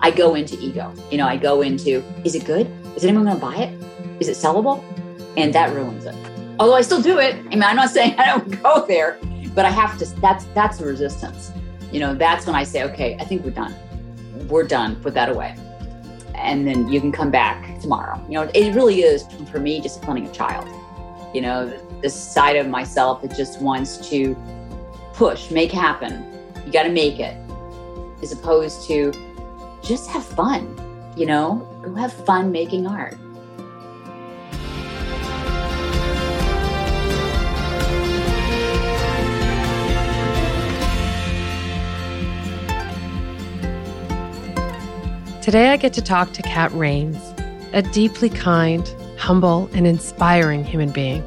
I go into ego. You know, I go into, is it good? Is anyone going to buy it? Is it sellable? And that ruins it. Although I still do it. I mean, I'm not saying I don't go there, but I have to, that's, that's the resistance. You know, that's when I say, okay, I think we're done. We're done. Put that away. And then you can come back tomorrow. You know, it really is for me disciplining a child. You know, this side of myself that just wants to push, make happen. You got to make it, as opposed to just have fun. You know, go have fun making art. Today, I get to talk to Kat Rains, a deeply kind, humble, and inspiring human being.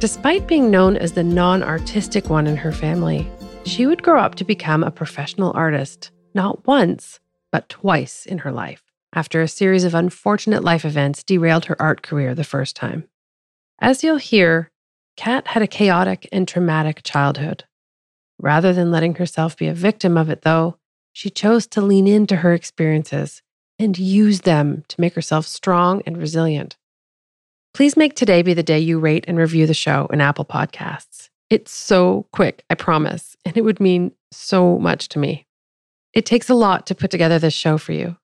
Despite being known as the non artistic one in her family, she would grow up to become a professional artist, not once, but twice in her life, after a series of unfortunate life events derailed her art career the first time. As you'll hear, Kat had a chaotic and traumatic childhood. Rather than letting herself be a victim of it, though, she chose to lean into her experiences and use them to make herself strong and resilient. Please make today be the day you rate and review the show in Apple Podcasts. It's so quick, I promise, and it would mean so much to me. It takes a lot to put together this show for you.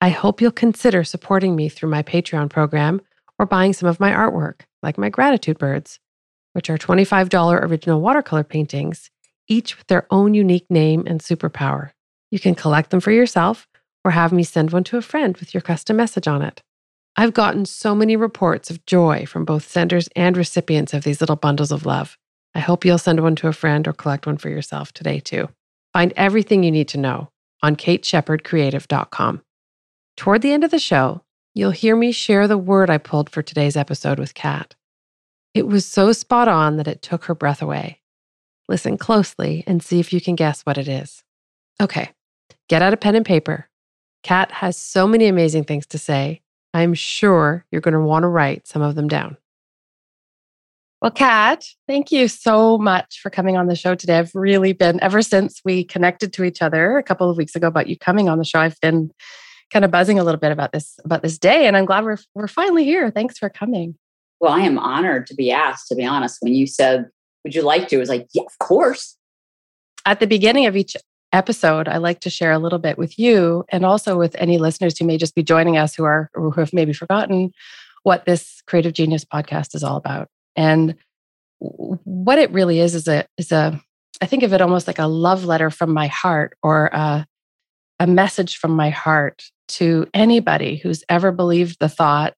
I hope you'll consider supporting me through my Patreon program or buying some of my artwork, like my gratitude birds, which are $25 original watercolor paintings, each with their own unique name and superpower. You can collect them for yourself or have me send one to a friend with your custom message on it. I've gotten so many reports of joy from both senders and recipients of these little bundles of love. I hope you'll send one to a friend or collect one for yourself today, too. Find everything you need to know on kateshepardcreative.com. Toward the end of the show, you'll hear me share the word I pulled for today's episode with Kat. It was so spot on that it took her breath away. Listen closely and see if you can guess what it is. Okay, Get out a pen and paper. Kat has so many amazing things to say. I'm sure you're going to want to write some of them down. Well, Kat, thank you so much for coming on the show today. I've really been, ever since we connected to each other a couple of weeks ago about you coming on the show, I've been kind of buzzing a little bit about this about this day and i'm glad we're we're finally here. Thanks for coming. Well i am honored to be asked to be honest. When you said would you like to? I was like yeah of course. At the beginning of each episode, I like to share a little bit with you and also with any listeners who may just be joining us who are who have maybe forgotten what this Creative Genius podcast is all about. And what it really is is a is a I think of it almost like a love letter from my heart or a, a message from my heart to anybody who's ever believed the thought,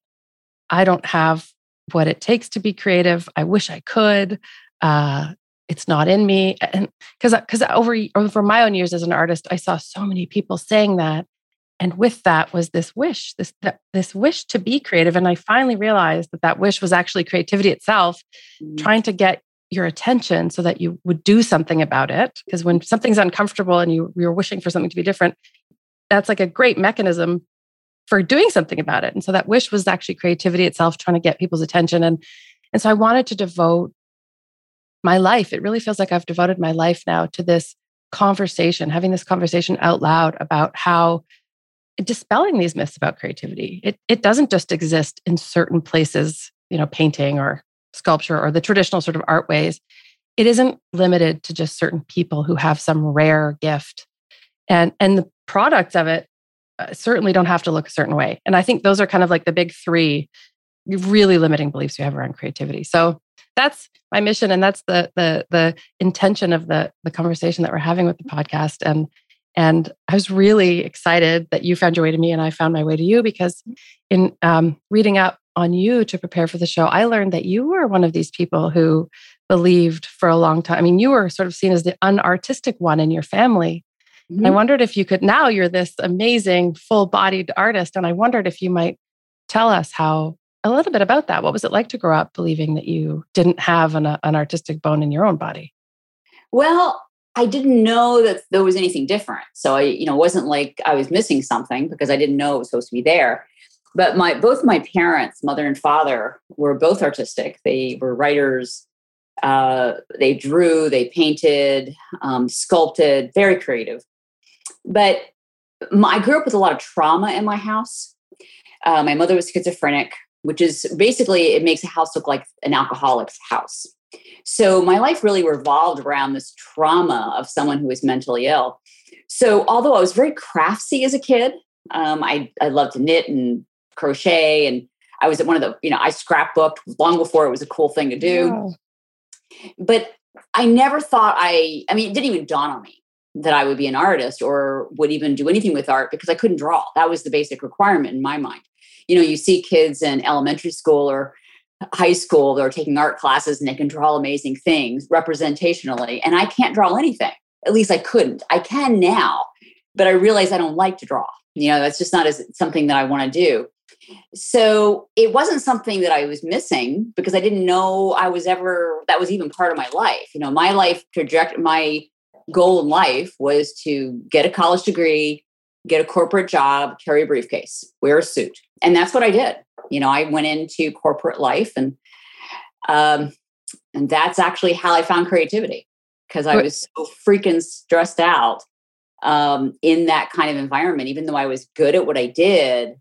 I don't have what it takes to be creative. I wish I could. Uh, it's not in me and because because over over my own years as an artist i saw so many people saying that and with that was this wish this this wish to be creative and i finally realized that that wish was actually creativity itself mm-hmm. trying to get your attention so that you would do something about it because when something's uncomfortable and you you're wishing for something to be different that's like a great mechanism for doing something about it and so that wish was actually creativity itself trying to get people's attention and and so i wanted to devote my life. It really feels like I've devoted my life now to this conversation, having this conversation out loud about how dispelling these myths about creativity. It, it doesn't just exist in certain places, you know, painting or sculpture or the traditional sort of art ways. It isn't limited to just certain people who have some rare gift. And, and the products of it uh, certainly don't have to look a certain way. And I think those are kind of like the big three really limiting beliefs we have around creativity. So that's my mission and that's the the the intention of the the conversation that we're having with the podcast and and I was really excited that you found your way to me and I found my way to you because in um, reading up on you to prepare for the show, I learned that you were one of these people who believed for a long time. I mean, you were sort of seen as the unartistic one in your family. Mm-hmm. I wondered if you could, now you're this amazing full bodied artist. And I wondered if you might tell us how a little bit about that. What was it like to grow up believing that you didn't have an, an artistic bone in your own body? Well, I didn't know that there was anything different. So I, you know, wasn't like I was missing something because I didn't know it was supposed to be there. But my both my parents, mother and father, were both artistic. They were writers. Uh, they drew, they painted, um, sculpted, very creative. But my, I grew up with a lot of trauma in my house. Uh, my mother was schizophrenic, which is basically it makes a house look like an alcoholic's house. So my life really revolved around this trauma of someone who was mentally ill. So although I was very craftsy as a kid, um, I I loved to knit and crochet, and I was at one of the you know I scrapbooked long before it was a cool thing to do. But I never thought I. I mean, it didn't even dawn on me that I would be an artist or would even do anything with art because I couldn't draw. That was the basic requirement in my mind. You know, you see kids in elementary school or high school they're taking art classes and they can draw amazing things representationally and i can't draw anything. At least i couldn't. I can now but i realize i don't like to draw. You know that's just not as something that i want to do. So it wasn't something that i was missing because i didn't know i was ever that was even part of my life. You know my life trajectory my goal in life was to get a college degree get a corporate job carry a briefcase wear a suit and that's what i did you know, I went into corporate life and um, and that's actually how I found creativity because I was so freaking stressed out um, in that kind of environment. Even though I was good at what I did,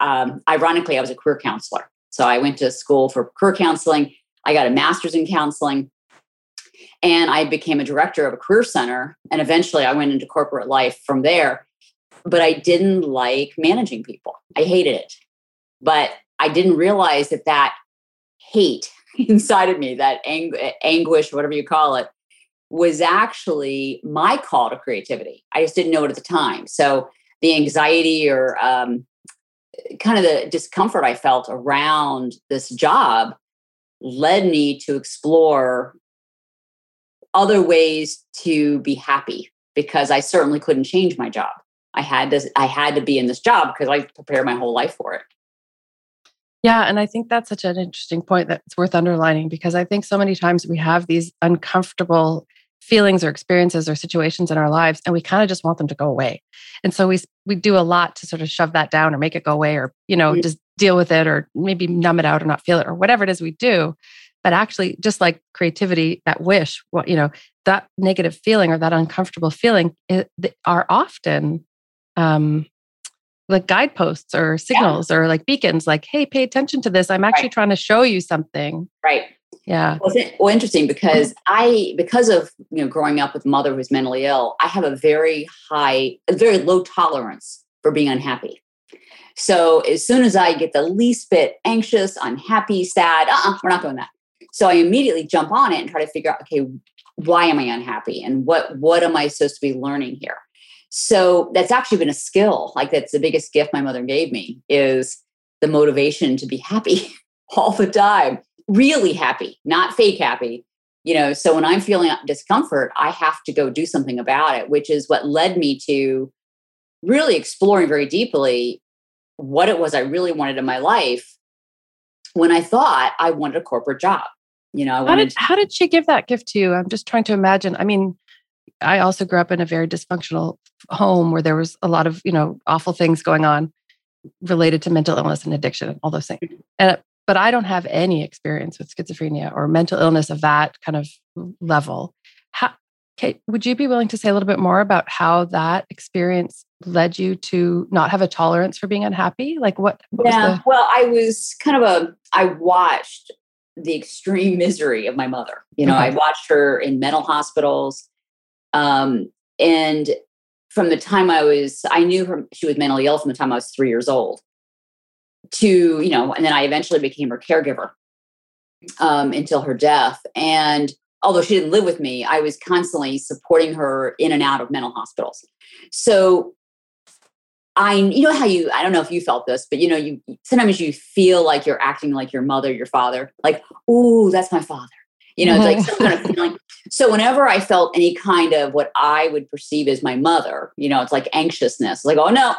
um, ironically, I was a career counselor. So I went to school for career counseling. I got a master's in counseling, and I became a director of a career center. And eventually, I went into corporate life from there. But I didn't like managing people. I hated it. But I didn't realize that that hate inside of me, that ang- anguish, whatever you call it, was actually my call to creativity. I just didn't know it at the time. So the anxiety or um, kind of the discomfort I felt around this job led me to explore other ways to be happy because I certainly couldn't change my job. I had to I had to be in this job because I prepared my whole life for it. Yeah. And I think that's such an interesting point that's worth underlining because I think so many times we have these uncomfortable feelings or experiences or situations in our lives and we kind of just want them to go away. And so we we do a lot to sort of shove that down or make it go away or you know mm-hmm. just deal with it or maybe numb it out or not feel it or whatever it is we do. But actually just like creativity that wish what you know that negative feeling or that uncomfortable feeling it, are often um like guideposts or signals yeah. or like beacons like hey pay attention to this. I'm actually right. trying to show you something. Right. Yeah. Well, well interesting because mm-hmm. i because of you know growing up with a mother who's mentally ill i have a very high a very low tolerance for being unhappy. So as soon as i get the least bit anxious unhappy sad uh-uh, we're not doing that. So i immediately jump on it and try to figure out okay why am i unhappy? And what what am i supposed to be learning here so that's actually been a skill. Like that's the biggest gift my mother gave me is the motivation to be happy all the time, really happy, not fake happy. You know, so when I'm feeling discomfort, I have to go do something about it, which is what led me to really exploring very deeply what it was I really wanted in my life when I thought I wanted a corporate job. You know, how did how did she give that gift to you? I'm just trying to imagine. I mean, I also grew up in a very dysfunctional home where there was a lot of, you know, awful things going on related to mental illness and addiction and all those things. Mm-hmm. And but I don't have any experience with schizophrenia or mental illness of that kind of level. How, Kate, would you be willing to say a little bit more about how that experience led you to not have a tolerance for being unhappy? Like what? what yeah, the- well, I was kind of a, I watched the extreme misery of my mother. You know, okay. I watched her in mental hospitals. Um, and from the time I was, I knew her, she was mentally ill from the time I was three years old to, you know, and then I eventually became her caregiver um, until her death. And although she didn't live with me, I was constantly supporting her in and out of mental hospitals. So I, you know how you, I don't know if you felt this, but you know, you sometimes you feel like you're acting like your mother, your father, like, oh, that's my father. You know, it's like some kind of feeling. So whenever I felt any kind of what I would perceive as my mother, you know, it's like anxiousness, like, oh no,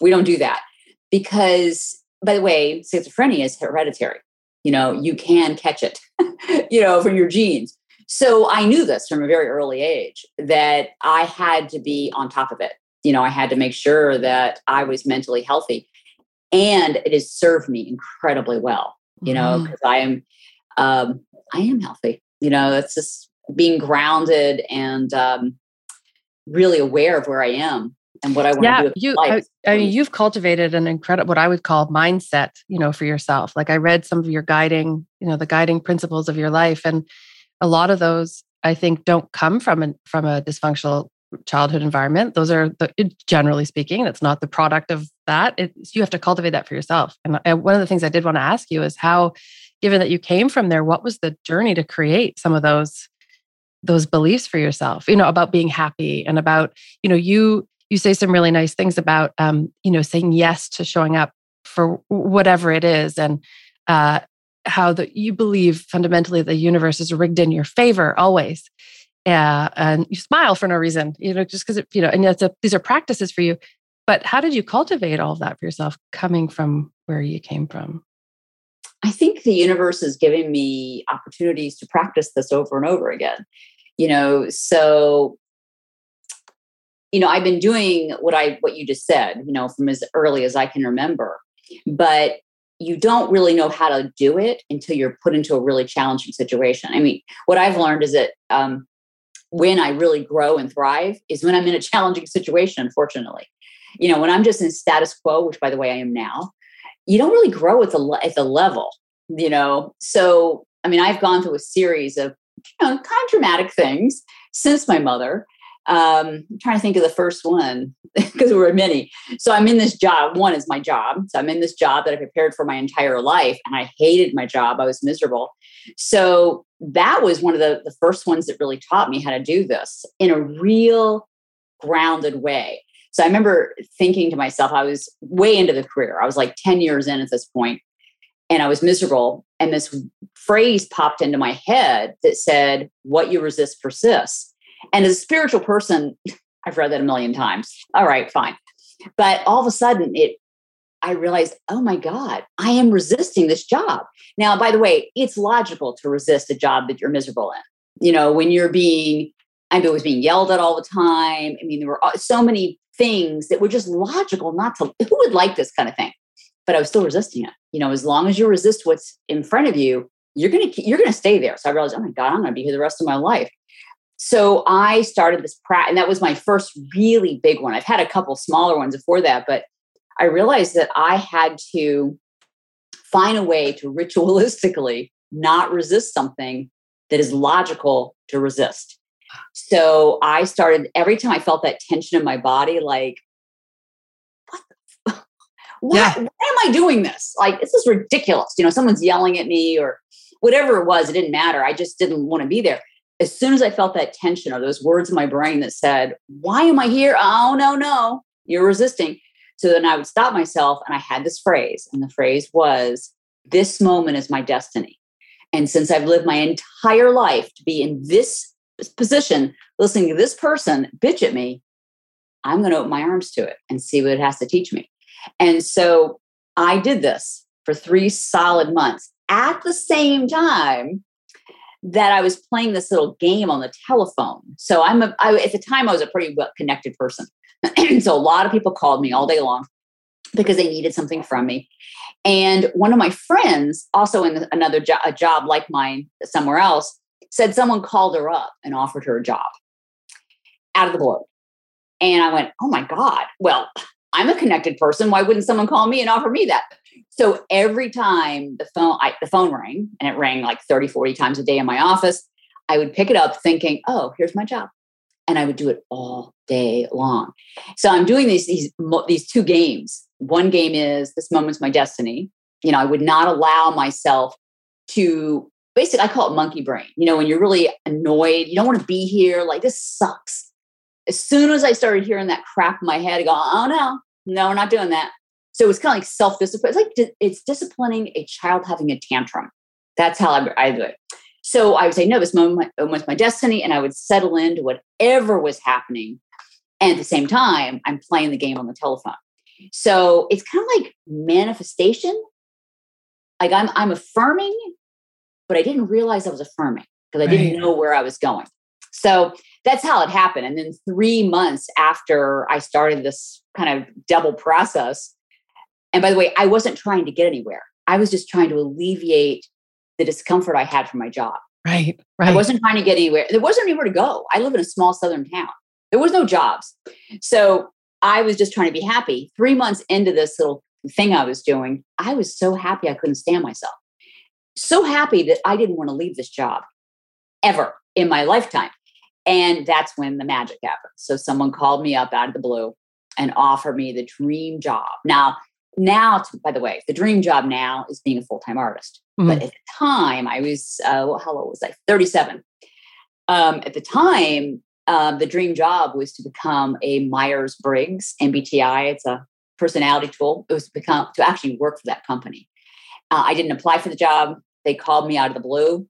we don't do that. Because by the way, schizophrenia is hereditary. You know, you can catch it, you know, from your genes. So I knew this from a very early age that I had to be on top of it. You know, I had to make sure that I was mentally healthy. And it has served me incredibly well, you know, because mm-hmm. I am um, I am healthy. You know, it's just being grounded and um, really aware of where I am and what I want yeah, to do. You, I, I, mean, you've cultivated an incredible, what I would call mindset, you know, for yourself. Like I read some of your guiding, you know, the guiding principles of your life. And a lot of those I think don't come from an, from a dysfunctional childhood environment. Those are the, generally speaking, it's not the product of that. It's, you have to cultivate that for yourself. And one of the things I did want to ask you is how, given that you came from there, what was the journey to create some of those those beliefs for yourself? You know, about being happy and about you know you you say some really nice things about um, you know saying yes to showing up for whatever it is and uh, how that you believe fundamentally the universe is rigged in your favor always uh, and you smile for no reason, you know, just because you know, and that's a, these are practices for you. But how did you cultivate all of that for yourself, coming from where you came from? I think the universe is giving me opportunities to practice this over and over again. You know, so you know, I've been doing what I what you just said, you know, from as early as I can remember. But you don't really know how to do it until you're put into a really challenging situation. I mean, what I've learned is that um, when I really grow and thrive is when I'm in a challenging situation, unfortunately. You know, when I'm just in status quo, which by the way I am now, you don't really grow at the at the level, you know. So, I mean, I've gone through a series of you know, kind of dramatic things since my mother. Um, I'm trying to think of the first one because there were many. So I'm in this job. One is my job. So I'm in this job that I prepared for my entire life, and I hated my job. I was miserable. So that was one of the, the first ones that really taught me how to do this in a real grounded way. So I remember thinking to myself, I was way into the career. I was like 10 years in at this point, and I was miserable. And this phrase popped into my head that said, What you resist persists. And as a spiritual person, I've read that a million times. All right, fine. But all of a sudden, it I realized, oh my God, I am resisting this job. Now, by the way, it's logical to resist a job that you're miserable in. You know, when you're being, I was being yelled at all the time. I mean, there were so many things that were just logical not to, who would like this kind of thing? But I was still resisting it. You know, as long as you resist what's in front of you, you're gonna you're gonna stay there. So I realized, oh my God, I'm gonna be here the rest of my life. So I started this practice, and that was my first really big one. I've had a couple smaller ones before that, but I realized that I had to find a way to ritualistically not resist something that is logical to resist. So I started every time I felt that tension in my body, like, what? Why, yeah. why am I doing this? Like, this is ridiculous. You know, someone's yelling at me or whatever it was. It didn't matter. I just didn't want to be there. As soon as I felt that tension or those words in my brain that said, Why am I here? Oh, no, no, you're resisting. So then I would stop myself and I had this phrase, and the phrase was, This moment is my destiny. And since I've lived my entire life to be in this position, listening to this person bitch at me, I'm going to open my arms to it and see what it has to teach me. And so I did this for three solid months at the same time that I was playing this little game on the telephone. So I'm a, I, at the time I was a pretty well connected person. so a lot of people called me all day long because they needed something from me. And one of my friends, also in another jo- a job like mine somewhere else, said someone called her up and offered her a job out of the blue. And I went, oh my God, well, I'm a connected person. Why wouldn't someone call me and offer me that? So every time the phone, I, the phone rang and it rang like 30, 40 times a day in my office, I would pick it up thinking, oh, here's my job and I would do it all day long. So I'm doing these these these two games. One game is this moment's my destiny. You know, I would not allow myself to basically I call it monkey brain. You know, when you're really annoyed, you don't want to be here. Like this sucks. As soon as I started hearing that crap in my head, I go, oh no, no, we're not doing that. So it's kind of like self discipline. It's like it's disciplining a child having a tantrum. That's how I, I do it. So I would say, no, this moment was my destiny, and I would settle into whatever was happening. And at the same time, I'm playing the game on the telephone. So it's kind of like manifestation. Like I'm I'm affirming, but I didn't realize I was affirming because I didn't know where I was going. So that's how it happened. And then three months after I started this kind of double process, and by the way, I wasn't trying to get anywhere. I was just trying to alleviate the discomfort I had from my job. Right, right. I wasn't trying to get anywhere. There wasn't anywhere to go. I live in a small southern town. There was no jobs. So I was just trying to be happy. Three months into this little thing I was doing, I was so happy I couldn't stand myself. So happy that I didn't want to leave this job ever in my lifetime. And that's when the magic happened. So someone called me up out of the blue and offered me the dream job. Now, now, by the way, the dream job now is being a full time artist. Mm-hmm. But at the time, I was, uh, well, how old was I? 37. Um, at the time, uh, the dream job was to become a Myers Briggs MBTI. It's a personality tool. It was to become to actually work for that company. Uh, I didn't apply for the job. They called me out of the blue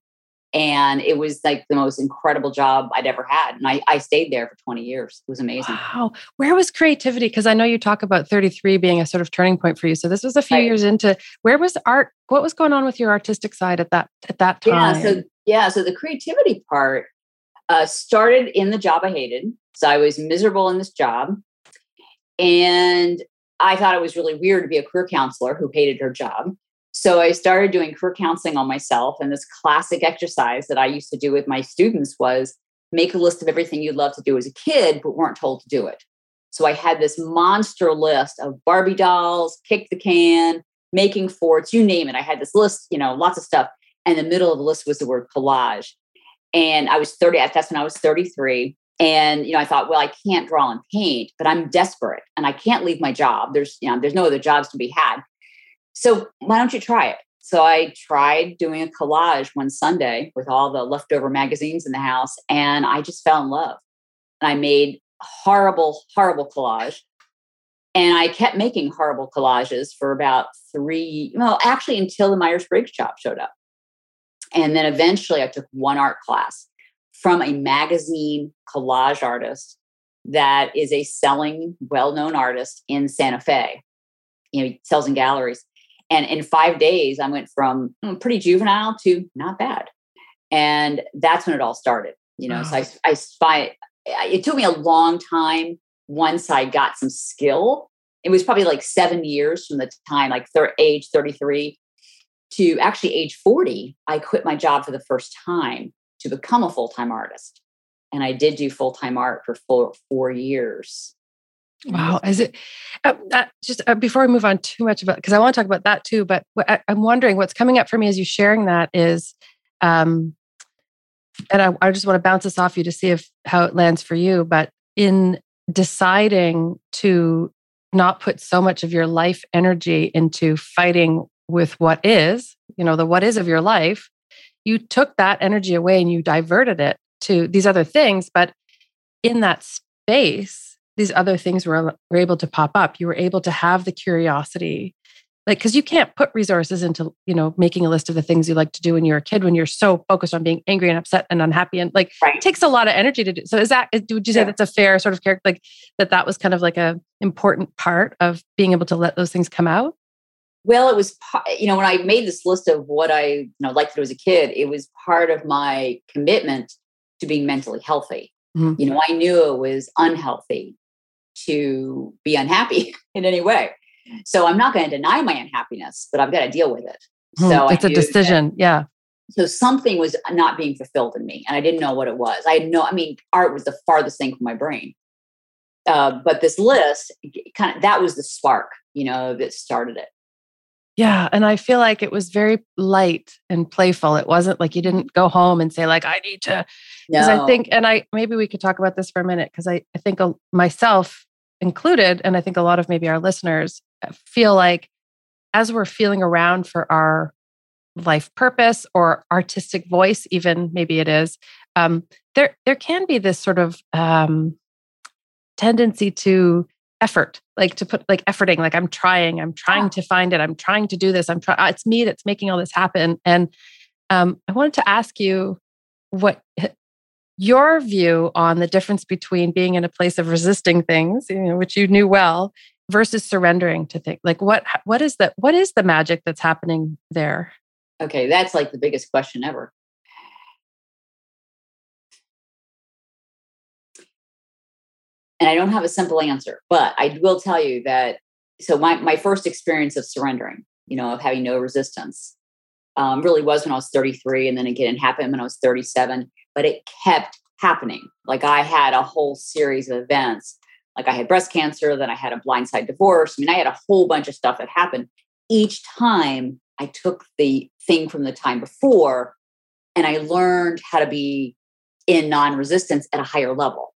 and it was like the most incredible job I'd ever had. And I, I stayed there for 20 years. It was amazing. Wow. Where was creativity? Because I know you talk about 33 being a sort of turning point for you. So this was a few right. years into where was art? What was going on with your artistic side at that at that time? Yeah. So yeah. So the creativity part uh, started in the job I hated. So I was miserable in this job. And I thought it was really weird to be a career counselor who hated her job. So I started doing career counseling on myself. And this classic exercise that I used to do with my students was make a list of everything you'd love to do as a kid, but weren't told to do it. So I had this monster list of Barbie dolls, kick the can, making forts, you name it. I had this list, you know, lots of stuff. And the middle of the list was the word collage. And I was 30, that's when I was 33. And you know, I thought, well, I can't draw and paint, but I'm desperate and I can't leave my job. There's, you know, there's no other jobs to be had. So why don't you try it? So I tried doing a collage one Sunday with all the leftover magazines in the house, and I just fell in love. And I made horrible, horrible collage. And I kept making horrible collages for about three, well, actually until the Myers Briggs shop showed up. And then eventually I took one art class from a magazine collage artist that is a selling, well known artist in Santa Fe. You know, he sells in galleries. And in five days, I went from hmm, pretty juvenile to not bad. And that's when it all started. You know, so I, I find it took me a long time once I got some skill. It was probably like seven years from the time, like thir- age 33 to actually age 40. I quit my job for the first time to become a full time artist. And I did do full time art for four, four years. Wow. Is it uh, uh, just uh, before we move on too much about because I want to talk about that too, but I, am wondering what's coming up for me as you sharing that is, um, and I, I just want to bounce this off you to see if how it lands for you. But in deciding to not put so much of your life energy into fighting with what is, you know, the what is of your life, you took that energy away and you diverted it to these other things. But in that space, these other things were, were able to pop up. You were able to have the curiosity. Like, because you can't put resources into, you know, making a list of the things you like to do when you're a kid when you're so focused on being angry and upset and unhappy and like right. it takes a lot of energy to do. So is that would you say yeah. that's a fair sort of character like that that was kind of like a important part of being able to let those things come out? Well, it was, you know, when I made this list of what I, you know, liked to do as a kid, it was part of my commitment to being mentally healthy. Mm-hmm. You know, I knew it was unhealthy to be unhappy in any way. So I'm not going to deny my unhappiness, but I've got to deal with it. Hmm, so it's a decision. That, yeah. So something was not being fulfilled in me, and I didn't know what it was. I had no. I mean, art was the farthest thing from my brain. Uh, but this list, kind of, that was the spark, you know, that started it. Yeah, and I feel like it was very light and playful. It wasn't like you didn't go home and say like I need to because no. I think and I maybe we could talk about this for a minute because I I think myself included, and I think a lot of maybe our listeners feel like as we're feeling around for our life purpose or artistic voice, even maybe it is, um, there there can be this sort of um, tendency to effort, like to put like efforting, like I'm trying, I'm trying yeah. to find it, I'm trying to do this, I'm trying. It's me that's making all this happen, and um, I wanted to ask you what your view on the difference between being in a place of resisting things, you know, which you knew well, versus surrendering to things. Like what what is the what is the magic that's happening there? Okay, that's like the biggest question ever. And I don't have a simple answer, but I will tell you that so my, my first experience of surrendering, you know, of having no resistance, um, really was when I was 33. And then again, it happened when I was 37 but it kept happening. Like I had a whole series of events. Like I had breast cancer, then I had a blindside divorce. I mean, I had a whole bunch of stuff that happened. Each time I took the thing from the time before and I learned how to be in non resistance at a higher level.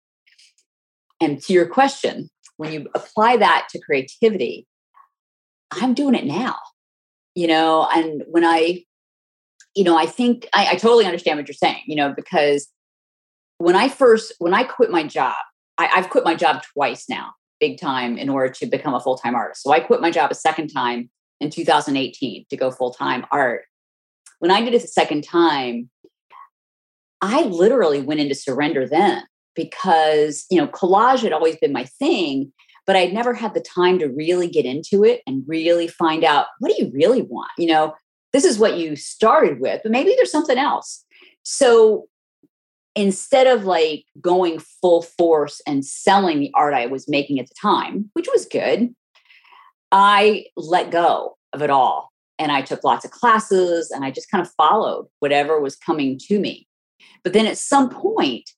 And to your question, when you apply that to creativity, I'm doing it now, you know, and when I, you know, I think I, I totally understand what you're saying, you know, because when I first, when I quit my job, I, I've quit my job twice now, big time, in order to become a full time artist. So I quit my job a second time in 2018 to go full time art. When I did it the second time, I literally went into surrender then because, you know, collage had always been my thing, but I'd never had the time to really get into it and really find out what do you really want? You know, this is what you started with, but maybe there's something else. So instead of like going full force and selling the art I was making at the time, which was good, I let go of it all. And I took lots of classes and I just kind of followed whatever was coming to me. But then at some point,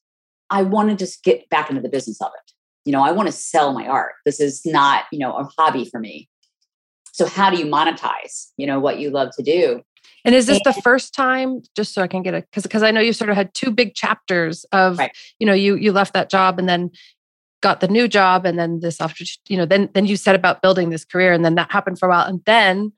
I wanted to just get back into the business of it. You know, I want to sell my art. This is not, you know, a hobby for me. So how do you monetize, you know, what you love to do? And is this the first time, just so I can get it, because because I know you sort of had two big chapters of, right. you know, you you left that job and then got the new job and then this after, you know, then then you set about building this career and then that happened for a while and then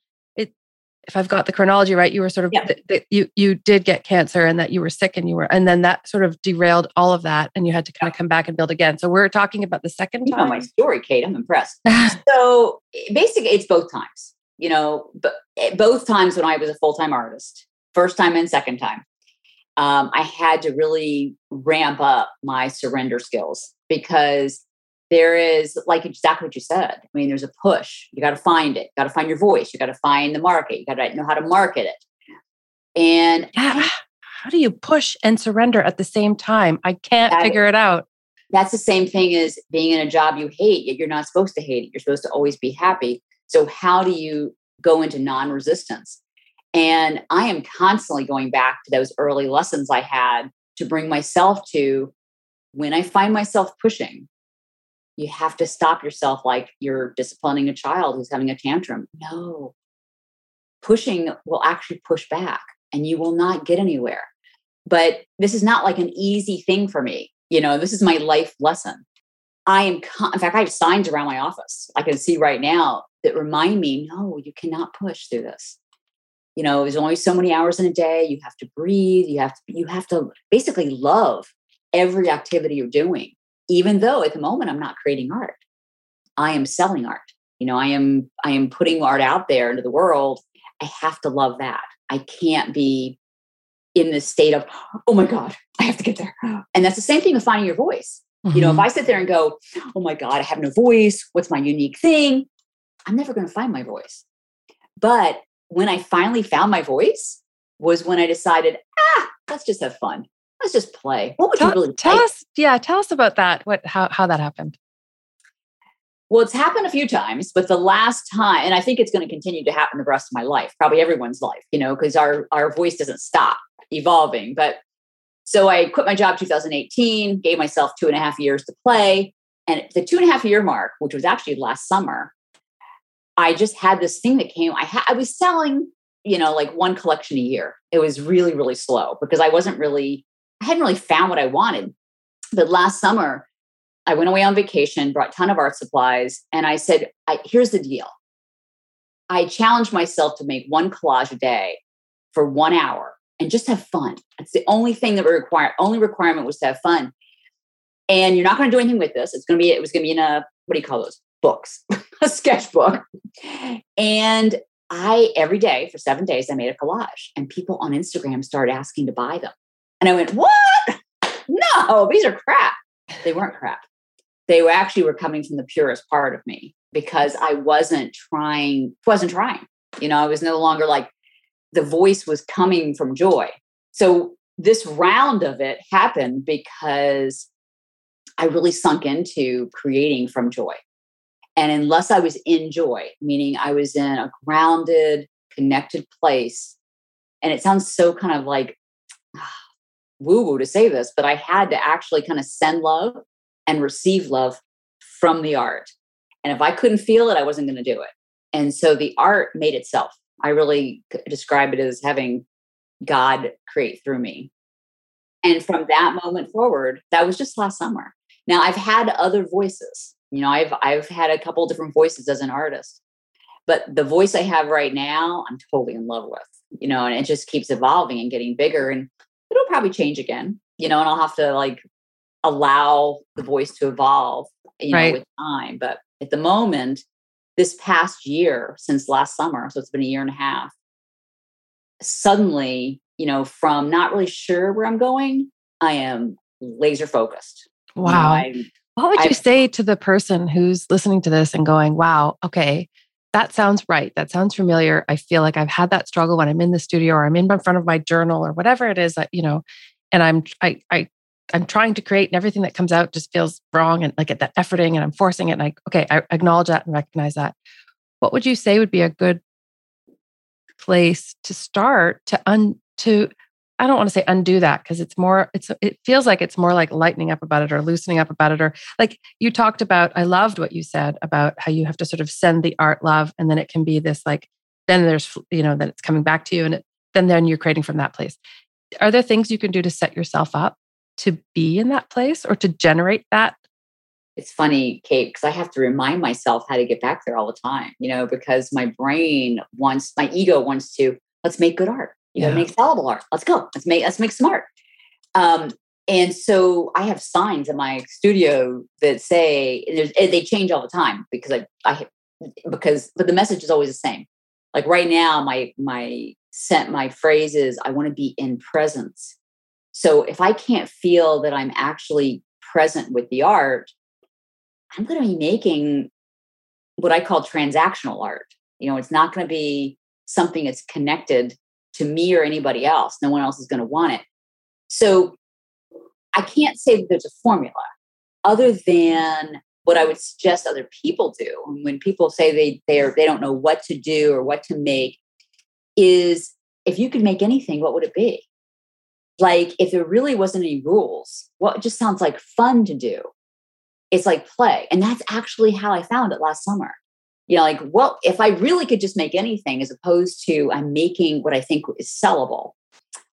if I've got the chronology right, you were sort of yeah. th- th- you you did get cancer and that you were sick and you were and then that sort of derailed all of that and you had to kind of come back and build again. So we're talking about the second time. Know my story, Kate. I'm impressed. so basically, it's both times you know, but eh, both times when I was a full time artist, first time and second time, um, I had to really ramp up my surrender skills because there is like exactly what you said. I mean, there's a push. You got to find it. You got to find your voice. You got to find the market. You got to know how to market it. And yeah, how do you push and surrender at the same time? I can't that, figure it out. That's the same thing as being in a job you hate, yet you're not supposed to hate it. You're supposed to always be happy. So, how do you go into non resistance? And I am constantly going back to those early lessons I had to bring myself to when I find myself pushing, you have to stop yourself like you're disciplining a child who's having a tantrum. No, pushing will actually push back and you will not get anywhere. But this is not like an easy thing for me. You know, this is my life lesson. I am, in fact, I have signs around my office I can see right now that remind me no, you cannot push through this. You know, there's only so many hours in a day. You have to breathe. You have to, you have to basically love every activity you're doing, even though at the moment I'm not creating art. I am selling art. You know, I am I am putting art out there into the world. I have to love that. I can't be in this state of, oh my God, I have to get there. And that's the same thing with finding your voice. Mm-hmm. You know, if mm-hmm. I sit there and go, oh my God, I have no voice. What's my unique thing? I'm never going to find my voice. But when I finally found my voice was when I decided, ah, let's just have fun. Let's just play. What would tell, you really tell play? us? Yeah, tell us about that. What how how that happened? Well, it's happened a few times, but the last time, and I think it's going to continue to happen the rest of my life, probably everyone's life, you know, because our our voice doesn't stop evolving. But so I quit my job 2018, gave myself two and a half years to play. And the two and a half year mark, which was actually last summer, I just had this thing that came. I had I was selling, you know, like one collection a year. It was really, really slow because I wasn't really, I hadn't really found what I wanted. But last summer, I went away on vacation, brought a ton of art supplies, and I said, I, here's the deal. I challenged myself to make one collage a day for one hour and just have fun. It's the only thing that we require. Only requirement was to have fun. And you're not going to do anything with this. It's going to be. It was going to be in a what do you call those books? a sketchbook. And I, every day for seven days, I made a collage and people on Instagram started asking to buy them. And I went, what? No, these are crap. They weren't crap. They were actually were coming from the purest part of me because I wasn't trying, wasn't trying. You know, I was no longer like the voice was coming from joy. So this round of it happened because I really sunk into creating from joy. And unless I was in joy, meaning I was in a grounded, connected place, and it sounds so kind of like woo woo to say this, but I had to actually kind of send love and receive love from the art. And if I couldn't feel it, I wasn't going to do it. And so the art made itself. I really describe it as having God create through me. And from that moment forward, that was just last summer. Now I've had other voices. You know, I've I've had a couple different voices as an artist. But the voice I have right now, I'm totally in love with. You know, and it just keeps evolving and getting bigger and it'll probably change again. You know, and I'll have to like allow the voice to evolve, you know, with time. But at the moment, this past year since last summer, so it's been a year and a half, suddenly, you know, from not really sure where I'm going, I am laser focused. Wow. You know, what would you I, say to the person who's listening to this and going, wow, okay, that sounds right. That sounds familiar. I feel like I've had that struggle when I'm in the studio or I'm in front of my journal or whatever it is that, you know, and I'm, I, I, I'm trying to create and everything that comes out just feels wrong and like at that efforting and I'm forcing it. And I, okay, I acknowledge that and recognize that. What would you say would be a good place to start to un to I don't want to say undo that because it's more it's it feels like it's more like lightening up about it or loosening up about it or like you talked about I loved what you said about how you have to sort of send the art love and then it can be this like then there's you know then it's coming back to you and it, then then you're creating from that place. Are there things you can do to set yourself up to be in that place or to generate that it's funny, Kate, because I have to remind myself how to get back there all the time, you know, because my brain wants, my ego wants to, let's make good art, you yeah. make sellable art. Let's go. Let's make, let's make smart. Um, and so I have signs in my studio that say, and they change all the time because I, I, because, but the message is always the same. Like right now, my, my sent my phrase is, I want to be in presence. So if I can't feel that I'm actually present with the art, I'm going to be making what I call transactional art. You know, it's not going to be something that's connected to me or anybody else. No one else is going to want it. So I can't say that there's a formula other than what I would suggest other people do. When people say they they are, they don't know what to do or what to make, is if you could make anything, what would it be? Like if there really wasn't any rules, what well, just sounds like fun to do it's like play. And that's actually how I found it last summer. You know, like, well, if I really could just make anything as opposed to I'm making what I think is sellable.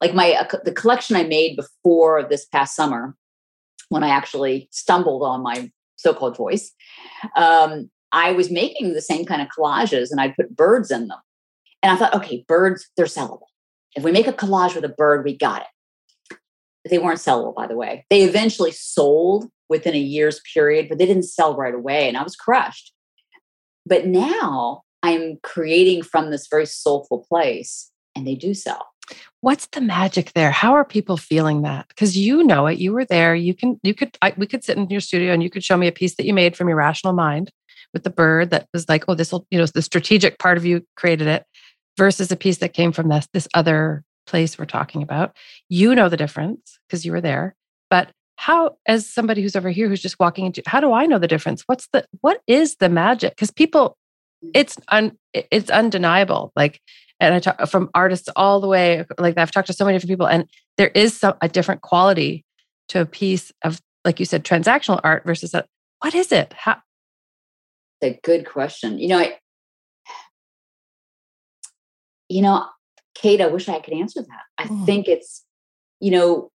Like my uh, the collection I made before this past summer, when I actually stumbled on my so-called voice, um, I was making the same kind of collages and I'd put birds in them. And I thought, okay, birds, they're sellable. If we make a collage with a bird, we got it. They weren't sellable, by the way. They eventually sold within a year's period, but they didn't sell right away. And I was crushed. But now I'm creating from this very soulful place and they do sell. What's the magic there? How are people feeling that? Because you know it. You were there. You can, you could, I, we could sit in your studio and you could show me a piece that you made from your rational mind with the bird that was like, oh, this will, you know, the strategic part of you created it versus a piece that came from this, this other place we're talking about. You know the difference because you were there. But how as somebody who's over here who's just walking into how do i know the difference? What's the what is the magic? Because people mm. it's un it's undeniable like and i talk from artists all the way like i've talked to so many different people and there is some a different quality to a piece of like you said transactional art versus a, what is it? How a good question. You know I, you know kate i wish i could answer that. I oh. think it's you know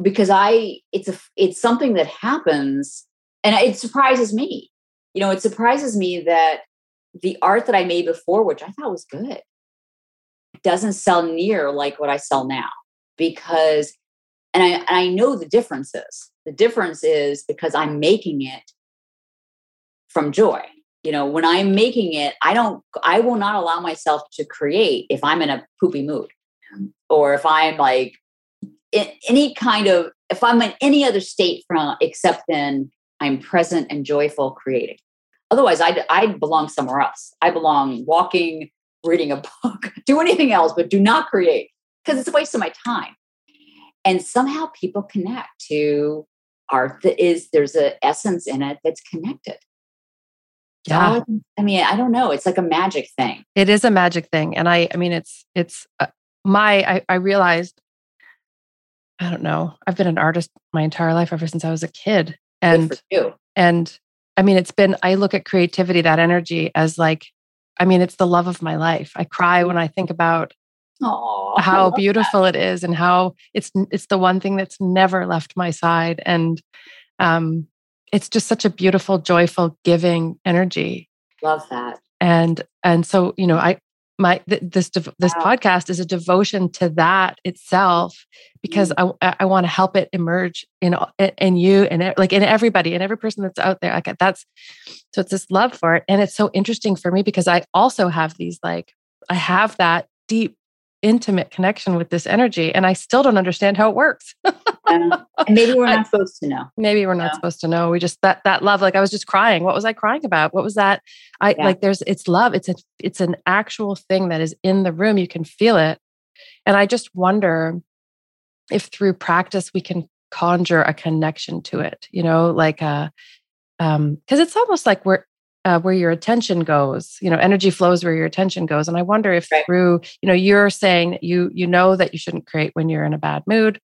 because I it's a it's something that happens and it surprises me. You know, it surprises me that the art that I made before, which I thought was good, doesn't sell near like what I sell now because and I and I know the differences. The difference is because I'm making it from joy. You know, when I'm making it, I don't I will not allow myself to create if I'm in a poopy mood or if I'm like any kind of if i'm in any other state from except then i'm present and joyful creating. Otherwise i i belong somewhere else. I belong walking reading a book do anything else but do not create because it's a waste of my time. And somehow people connect to art that is there's an essence in it that's connected. Yeah. I mean i don't know it's like a magic thing. It is a magic thing and i i mean it's it's uh, my I, I realized I don't know. I've been an artist my entire life ever since I was a kid. And and I mean, it's been, I look at creativity, that energy as like, I mean, it's the love of my life. I cry when I think about Aww, how beautiful that. it is and how it's it's the one thing that's never left my side and um it's just such a beautiful joyful giving energy love that and and so you know i my th- this this wow. podcast is a devotion to that itself because mm. I I want to help it emerge in in you and like in everybody and every person that's out there like that's so it's this love for it and it's so interesting for me because I also have these like I have that deep intimate connection with this energy and I still don't understand how it works. and maybe we're not supposed to know. Maybe we're not supposed to know. We just that that love like I was just crying. What was I crying about? What was that? I yeah. like there's it's love. It's a it's an actual thing that is in the room. You can feel it. And I just wonder if through practice we can conjure a connection to it, you know, like a um because it's almost like we're uh, where your attention goes you know energy flows where your attention goes and i wonder if right. through you know you're saying that you you know that you shouldn't create when you're in a bad mood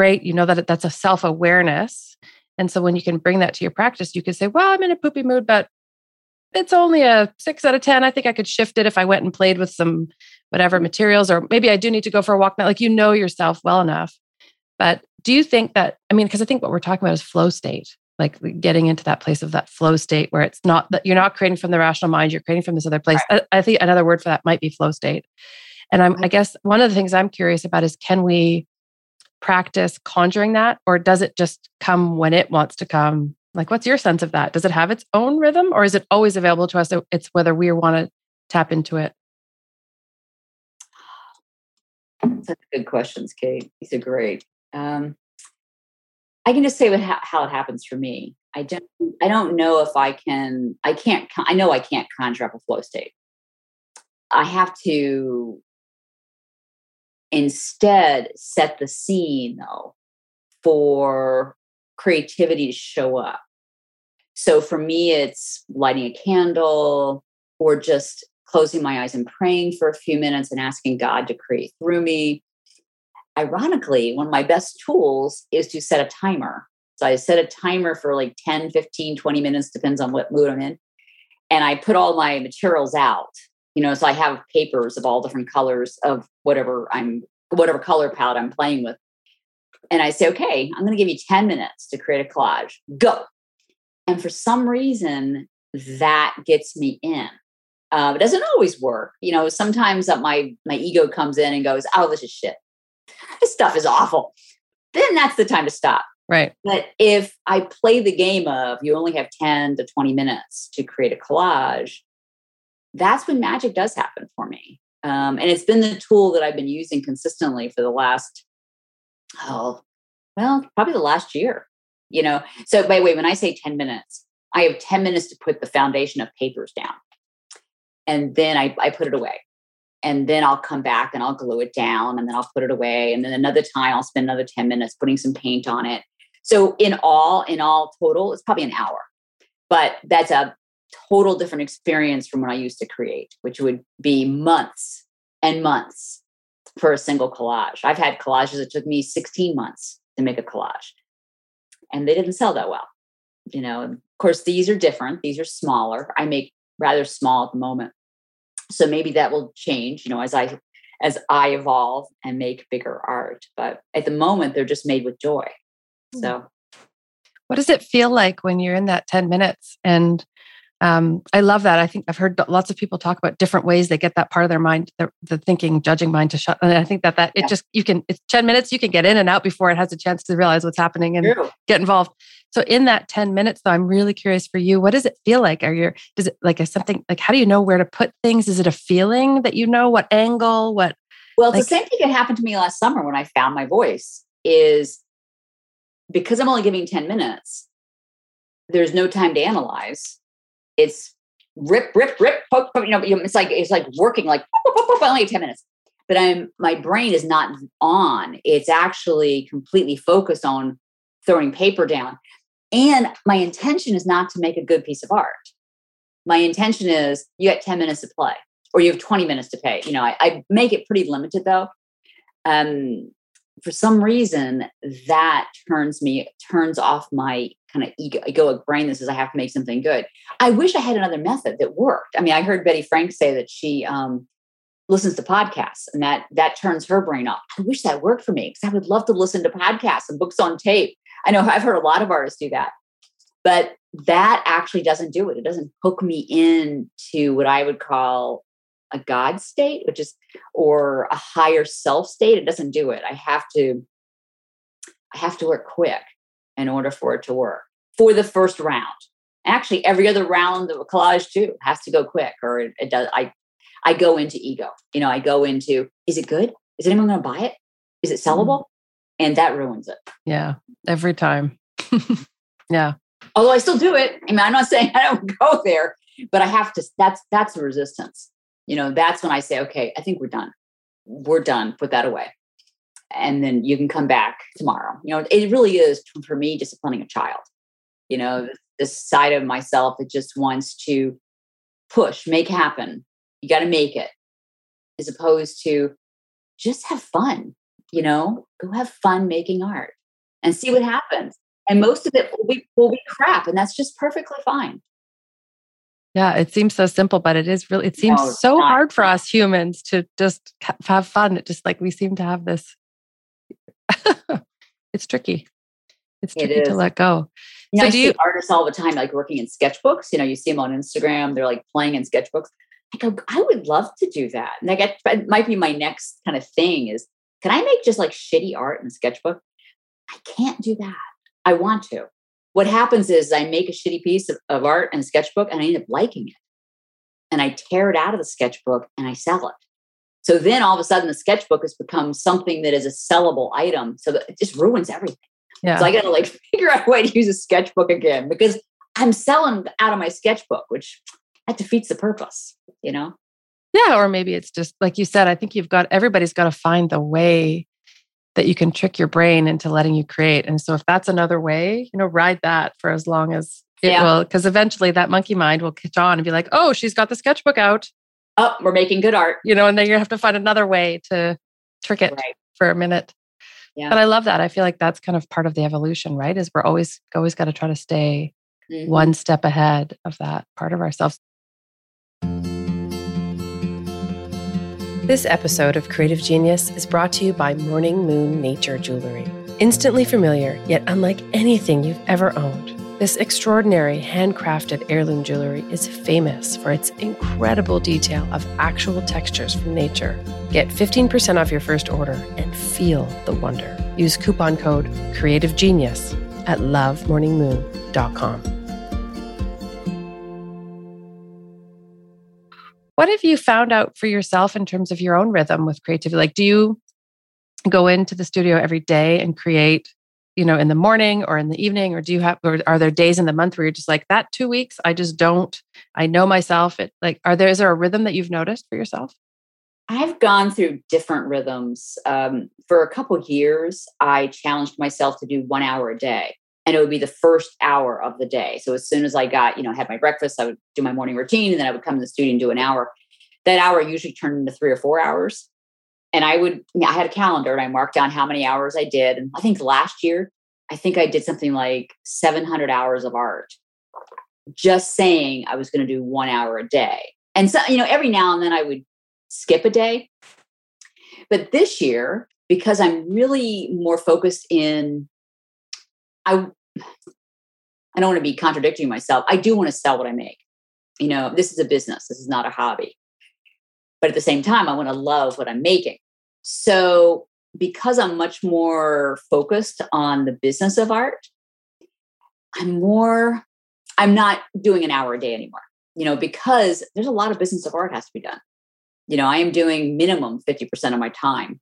great you know that that's a self-awareness. And so when you can bring that to your practice you can say well i'm in a poopy mood but it's only a six out of ten. I think i could shift it if i went and played with some whatever mm-hmm. materials or maybe i do need to go for a walk now. Like you know yourself well enough. But do you think that i mean because i think what we're talking about is flow state like getting into that place of that flow state where it's not that you're not creating from the rational mind you're creating from this other place. Right. I, I, think another word for that might be flow state. And i'm i guess one of the things i'm curious about is can we practice conjuring that or does it just come when it wants to come? Like what's your sense of that? Does it have its own rhythm or is it always available to us it's whether we want to tap into it? Such good questions kate. These are great. Um, I can just say what, how it happens for me. I don't I don't know if I can I can't I know I can't conjure up a flow state. I have to instead set the scene though for creativity to show up. So for me it's lighting a candle or just closing my eyes and praying for a few minutes and asking God to create through me ironically, one of my best tools is to set a timer. So I set a timer for like 10, 15, 20 minutes, depends on what mood I'm in. And I put all my materials out, you know, so I have papers of all different colors of whatever I'm, whatever color palette I'm playing with. And I say, okay, I'm going to give you 10 minutes to create a collage. Go. And for some reason, that gets me in. Uh, it doesn't always work. You know, sometimes that my my ego comes in and goes, "Oh, this is shit." this stuff is awful. Then that's the time to stop. Right. But if I play the game of you only have 10 to 20 minutes to create a collage, that's when magic does happen for me. Um, and it's been the tool that I've been using consistently for the last, oh, well, probably the last year. You know, so by the way, when I say 10 minutes, I have 10 minutes to put the foundation of papers down. And then I, I put it away and then I'll come back and I'll glue it down and then I'll put it away. And then another time I'll spend another 10 minutes putting some paint on it. So in all, in all total, it's probably an hour. But that's a total different experience from what I used to create, which would be months and months for a single collage. I've had collages that took me 16 months to make a collage. And they didn't sell that well. You know, of course, these are different. These are smaller. I make rather small at the moment so maybe that will change you know as i as i evolve and make bigger art but at the moment they're just made with joy hmm. so what does it feel like when you're in that 10 minutes and um, I love that. I think I've heard lots of people talk about different ways they get that part of their mind, the, the thinking, judging mind to shut. And I think that that it yeah. just you can it's ten minutes you can get in and out before it has a chance to realize what's happening and True. get involved. So in that ten minutes, though, I'm really curious for you. What does it feel like? Are you does it like a something like how do you know where to put things? Is it a feeling that you know what angle? What? Well, like, the same thing that happened to me last summer when I found my voice. Is because I'm only giving ten minutes. There's no time to analyze it's rip, rip, rip, poke, poke, you know, it's like it's like working like poke, poke, poke, only 10 minutes. But I'm my brain is not on. It's actually completely focused on throwing paper down. And my intention is not to make a good piece of art. My intention is you got 10 minutes to play or you have 20 minutes to pay. You know, I, I make it pretty limited though. Um, for some reason that turns me turns off my kind of ego, egoic brain that says I have to make something good. I wish I had another method that worked. I mean, I heard Betty Frank say that she um, listens to podcasts and that that turns her brain off. I wish that worked for me because I would love to listen to podcasts and books on tape. I know I've heard a lot of artists do that, but that actually doesn't do it. It doesn't hook me into what I would call a God state, which is or a higher self state. It doesn't do it. I have to I have to work quick in order for it to work for the first round. Actually, every other round of a collage too has to go quick, or it, it does. I I go into ego. You know, I go into is it good? Is anyone going to buy it? Is it sellable? Mm. And that ruins it. Yeah, every time. yeah. Although I still do it. I mean, I'm not saying I don't go there, but I have to. That's that's resistance. You know, that's when I say, okay, I think we're done. We're done. Put that away and then you can come back tomorrow. You know, it really is for me disciplining a child. You know, mm-hmm. this side of myself that just wants to push, make happen. You got to make it, as opposed to just have fun. You know, go have fun making art and see what happens. And most of it will be will be crap, and that's just perfectly fine. Yeah, it seems so simple, but it is really, it seems no, so not. hard for us humans to just have fun. It just like we seem to have this it's tricky. It's tricky it to let go. You know, so I do see you, artists all the time, like working in sketchbooks. You know, you see them on Instagram. They're like playing in sketchbooks. I go, I would love to do that. And I get, it might be my next kind of thing is, can I make just like shitty art in a sketchbook? I can't do that. I want to. What happens is I make a shitty piece of, of art in a sketchbook and I end up liking it. And I tear it out of the sketchbook and I sell it. So then all of a sudden the sketchbook has become something that is a sellable item. So that it just ruins everything. Yeah. So I got to like figure out a way to use a sketchbook again because I'm selling out of my sketchbook, which that defeats the purpose, you know? Yeah. Or maybe it's just like you said, I think you've got everybody's got to find the way that you can trick your brain into letting you create. And so if that's another way, you know, ride that for as long as it yeah. will, because eventually that monkey mind will catch on and be like, oh, she's got the sketchbook out oh, we're making good art. You know, and then you have to find another way to trick it right. for a minute. Yeah. But I love that. I feel like that's kind of part of the evolution, right? Is we're always always got to try to stay mm-hmm. one step ahead of that part of ourselves. This episode of Creative Genius is brought to you by Morning Moon Nature Jewelry. Instantly familiar, yet unlike anything you've ever owned. This extraordinary handcrafted heirloom jewelry is famous for its incredible detail of actual textures from nature. Get 15% off your first order and feel the wonder. Use coupon code CreativeGenius at lovemorningmoon.com. What have you found out for yourself in terms of your own rhythm with creativity? Like, do you go into the studio every day and create you know in the morning or in the evening or do you have or are there days in the month where you're just like that two weeks i just don't i know myself it like are there is there a rhythm that you've noticed for yourself i've gone through different rhythms um, for a couple years i challenged myself to do one hour a day and it would be the first hour of the day so as soon as i got you know had my breakfast i would do my morning routine and then i would come to the studio and do an hour that hour usually turned into three or four hours and I would, I had a calendar and I marked down how many hours I did. And I think last year, I think I did something like 700 hours of art, just saying I was going to do one hour a day. And so, you know, every now and then I would skip a day. But this year, because I'm really more focused in, I, I don't want to be contradicting myself. I do want to sell what I make. You know, this is a business. This is not a hobby. But at the same time, I want to love what I'm making. So, because I'm much more focused on the business of art, I'm more, I'm not doing an hour a day anymore, you know, because there's a lot of business of art has to be done. You know, I am doing minimum 50% of my time.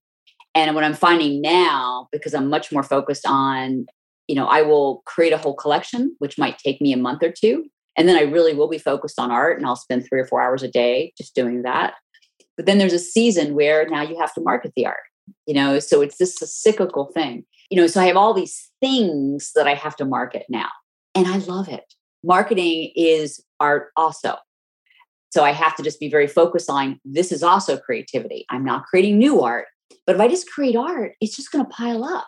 And what I'm finding now, because I'm much more focused on, you know, I will create a whole collection, which might take me a month or two. And then I really will be focused on art and I'll spend three or four hours a day just doing that. But then there's a season where now you have to market the art, you know, so it's this cyclical thing. You know, so I have all these things that I have to market now. And I love it. Marketing is art also. So I have to just be very focused on this is also creativity. I'm not creating new art, But if I just create art, it's just going to pile up.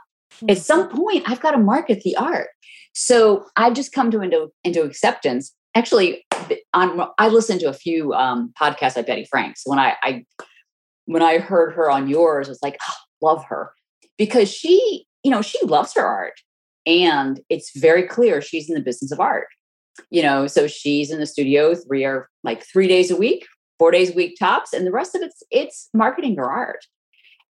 At some point, I've got to market the art. So I've just come to into into acceptance. Actually, I listened to a few um, podcasts by Betty Franks. When I, I when I heard her on yours, I was like, oh, love her because she, you know, she loves her art, and it's very clear she's in the business of art. You know, so she's in the studio three or like three days a week, four days a week tops, and the rest of it's it's marketing her art,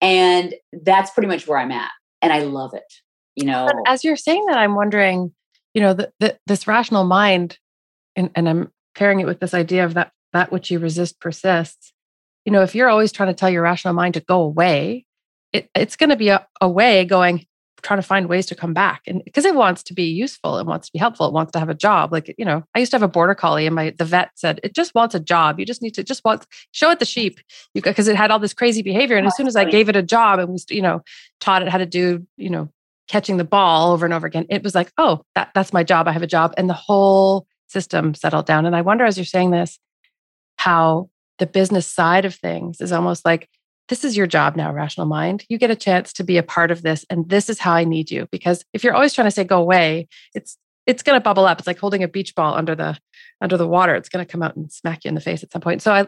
and that's pretty much where I'm at, and I love it. You know, but as you're saying that, I'm wondering, you know, the, the, this rational mind, and, and I'm pairing it with this idea of that that which you resist persists. You know, if you're always trying to tell your rational mind to go away, it, it's going to be a, a way going trying to find ways to come back and because it wants to be useful it wants to be helpful it wants to have a job like you know i used to have a border collie and my the vet said it just wants a job you just need to just want show it the sheep because it had all this crazy behavior and as soon as i gave it a job and we you know taught it how to do you know catching the ball over and over again it was like oh that that's my job i have a job and the whole system settled down. And I wonder, as you're saying this, how the business side of things is almost like this is your job now, rational mind. You get a chance to be a part of this, and this is how I need you. Because if you're always trying to say go away, it's it's going to bubble up. It's like holding a beach ball under the under the water. It's going to come out and smack you in the face at some point. So I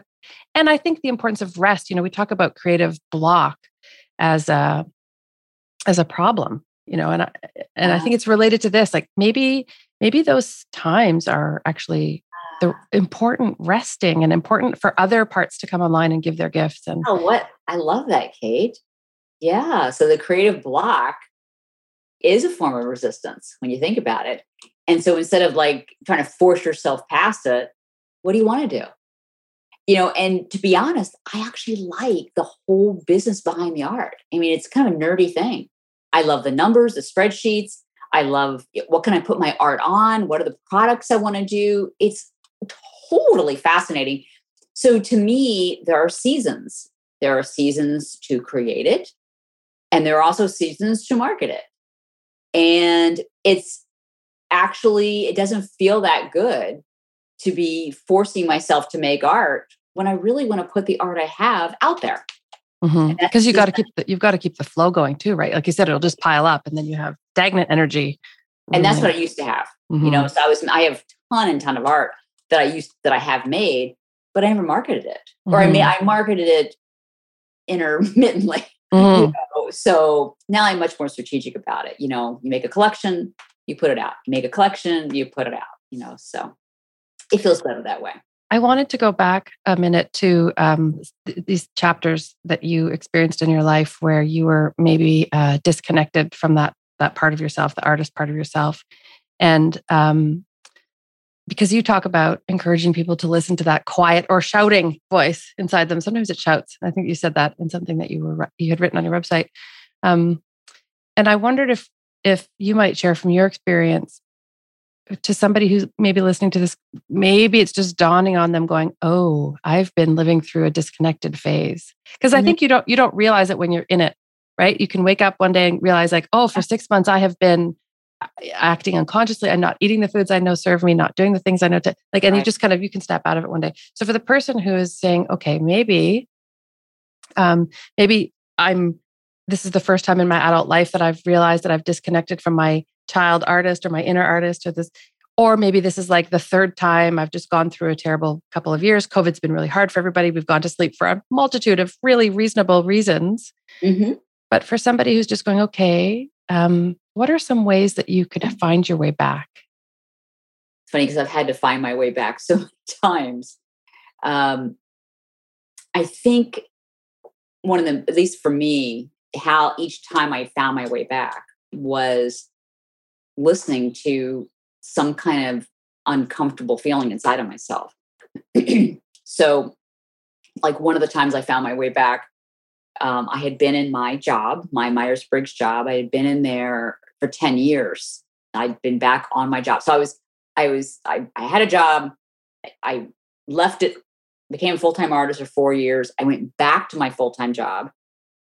and I think the importance of rest. You know, we talk about creative block as a as a problem. You know, and I, and I think it's related to this. Like maybe maybe those times are actually the important resting and important for other parts to come online and give their gifts and oh what i love that kate. Yeah so the creative block is a form of resistance when you think about it. And so instead of like trying to force yourself past it what do you want to do? You know and to be honest i actually like the whole business behind the art. I mean it's kind of a nerdy thing. I love the numbers the spreadsheets. I love what can I put my art on? What are the products I want to do? It's totally fascinating. So to me, there are seasons. There are seasons to create it, and there are also seasons to market it. And it's actually, it doesn't feel that good to be forcing myself to make art when I really want to put the art I have out there because mm-hmm. you got to keep the, you've got to keep the flow going too right like you said it'll just pile up and then you have stagnant energy and that's what i used to have mm-hmm. you know so i was i have ton and ton of art that i used that i have made but i never marketed it mm-hmm. or i mean i marketed it intermittently mm-hmm. you know? so now i'm much more strategic about it you know you make a collection you put it out you make a collection you put it out you know so it feels better that way I wanted to go back a minute to um, th- these chapters that you experienced in your life where you were maybe uh, disconnected from that that part of yourself, the artist part of yourself, and um, because you talk about encouraging people to listen to that quiet or shouting voice inside them. Sometimes it shouts. I think you said that in something that you were you had written on your website. Um, and I wondered if if you might share from your experience to somebody who's maybe listening to this, maybe it's just dawning on them going, "Oh, I've been living through a disconnected phase." Because mm-hmm. I think you don't you don't realize it when you're in it, right? You can wake up one day and realize like, "Oh, for 6 months I have been acting unconsciously. I'm not eating the foods I know serve me, not doing the things I know to like and right. you just kind of you can step out of it one day. So for the person who is saying, "Okay, maybe um maybe I'm this is the first time in my adult life that I've realized that I've disconnected from my child artist or my inner artist or this or maybe this is like the third time I've just gone through a terrible couple of years. COVID's been really hard for everybody. We've gone to sleep for a multitude of really reasonable reasons. Mm-hmm. But for somebody who's just going, okay, um, what are some ways that you could find your way back? It's funny because I've had to find my way back so many times. Um, I think one of them, at least for me, how each time I found my way back was listening to some kind of uncomfortable feeling inside of myself. so, like one of the times I found my way back, um, I had been in my job, my Myers Briggs job. I had been in there for 10 years. I'd been back on my job. So I was, I was, I, I had a job. I left it, became a full time artist for four years. I went back to my full time job,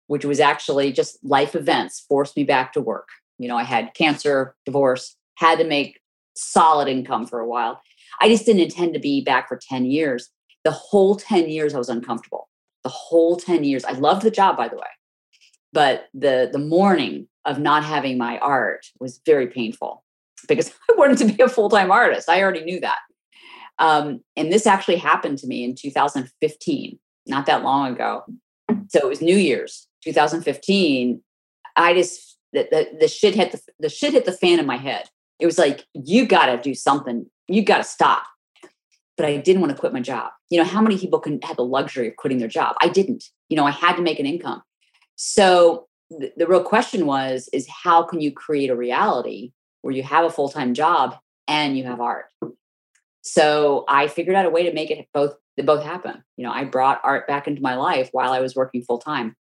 which was actually just life events forced me back to work. You know, I had cancer, divorce, had to make solid income for a while. I just didn't intend to be back for 10 years. The whole 10 years, I was uncomfortable. The whole 10 years. I loved the job, by the way. but the the morning of not having my art was very painful because I wanted to be a full time artist. I already knew that. Um, and this actually happened to me in 2015, not that long ago. So it was New Year's 2015. I just the, the, the shit hit the the shit hit the fan in my head. It was like you got to do something. You got to stop. But I didn't want to quit my job. You know how many people can have the luxury of quitting their job? I didn't. You know I had to make an income. So the, real question was is how can you create a reality where you have a full-time job and you have art? So i figured out a way to make it both both happen. You know i brought art back into my life while i was working full-time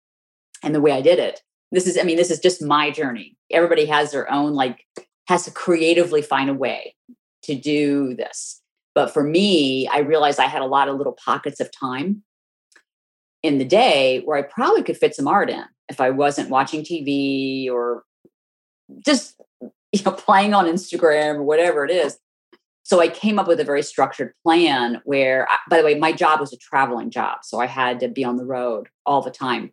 and the way i did it this is i mean this is just my journey. Everybody has their own like has to creatively find a way to do this. But for me i realized i had a lot of little pockets of time in the day where i probably could fit some art in if i wasn't watching tv or just you know playing on instagram or whatever it is. So i came up with a very structured plan where uh, by the way my job was a traveling job so i had to be on the road all the time.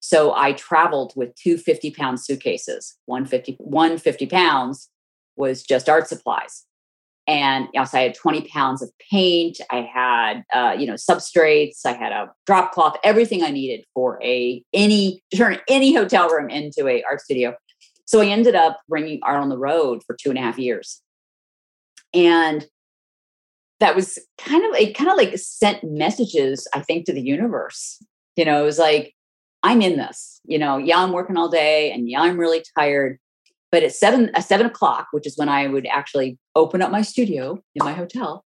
So i traveled with two 50 pound suitcases. 150 150 pounds was just art supplies and you know, so I had 20 pounds of paint. I had, uh, you know, substrates. I had a drop cloth, everything I needed for a any turn any hotel room into a art studio. So I ended up bringing art on the road for two and a half years. And that was kind of it kind of like sent messages, I think, to the universe. You know, it was like, I'm in this. You know, yeah, I'm working all day and yeah, I'm really tired. But at seven, at seven o'clock, which is when I would actually open up my studio in my hotel,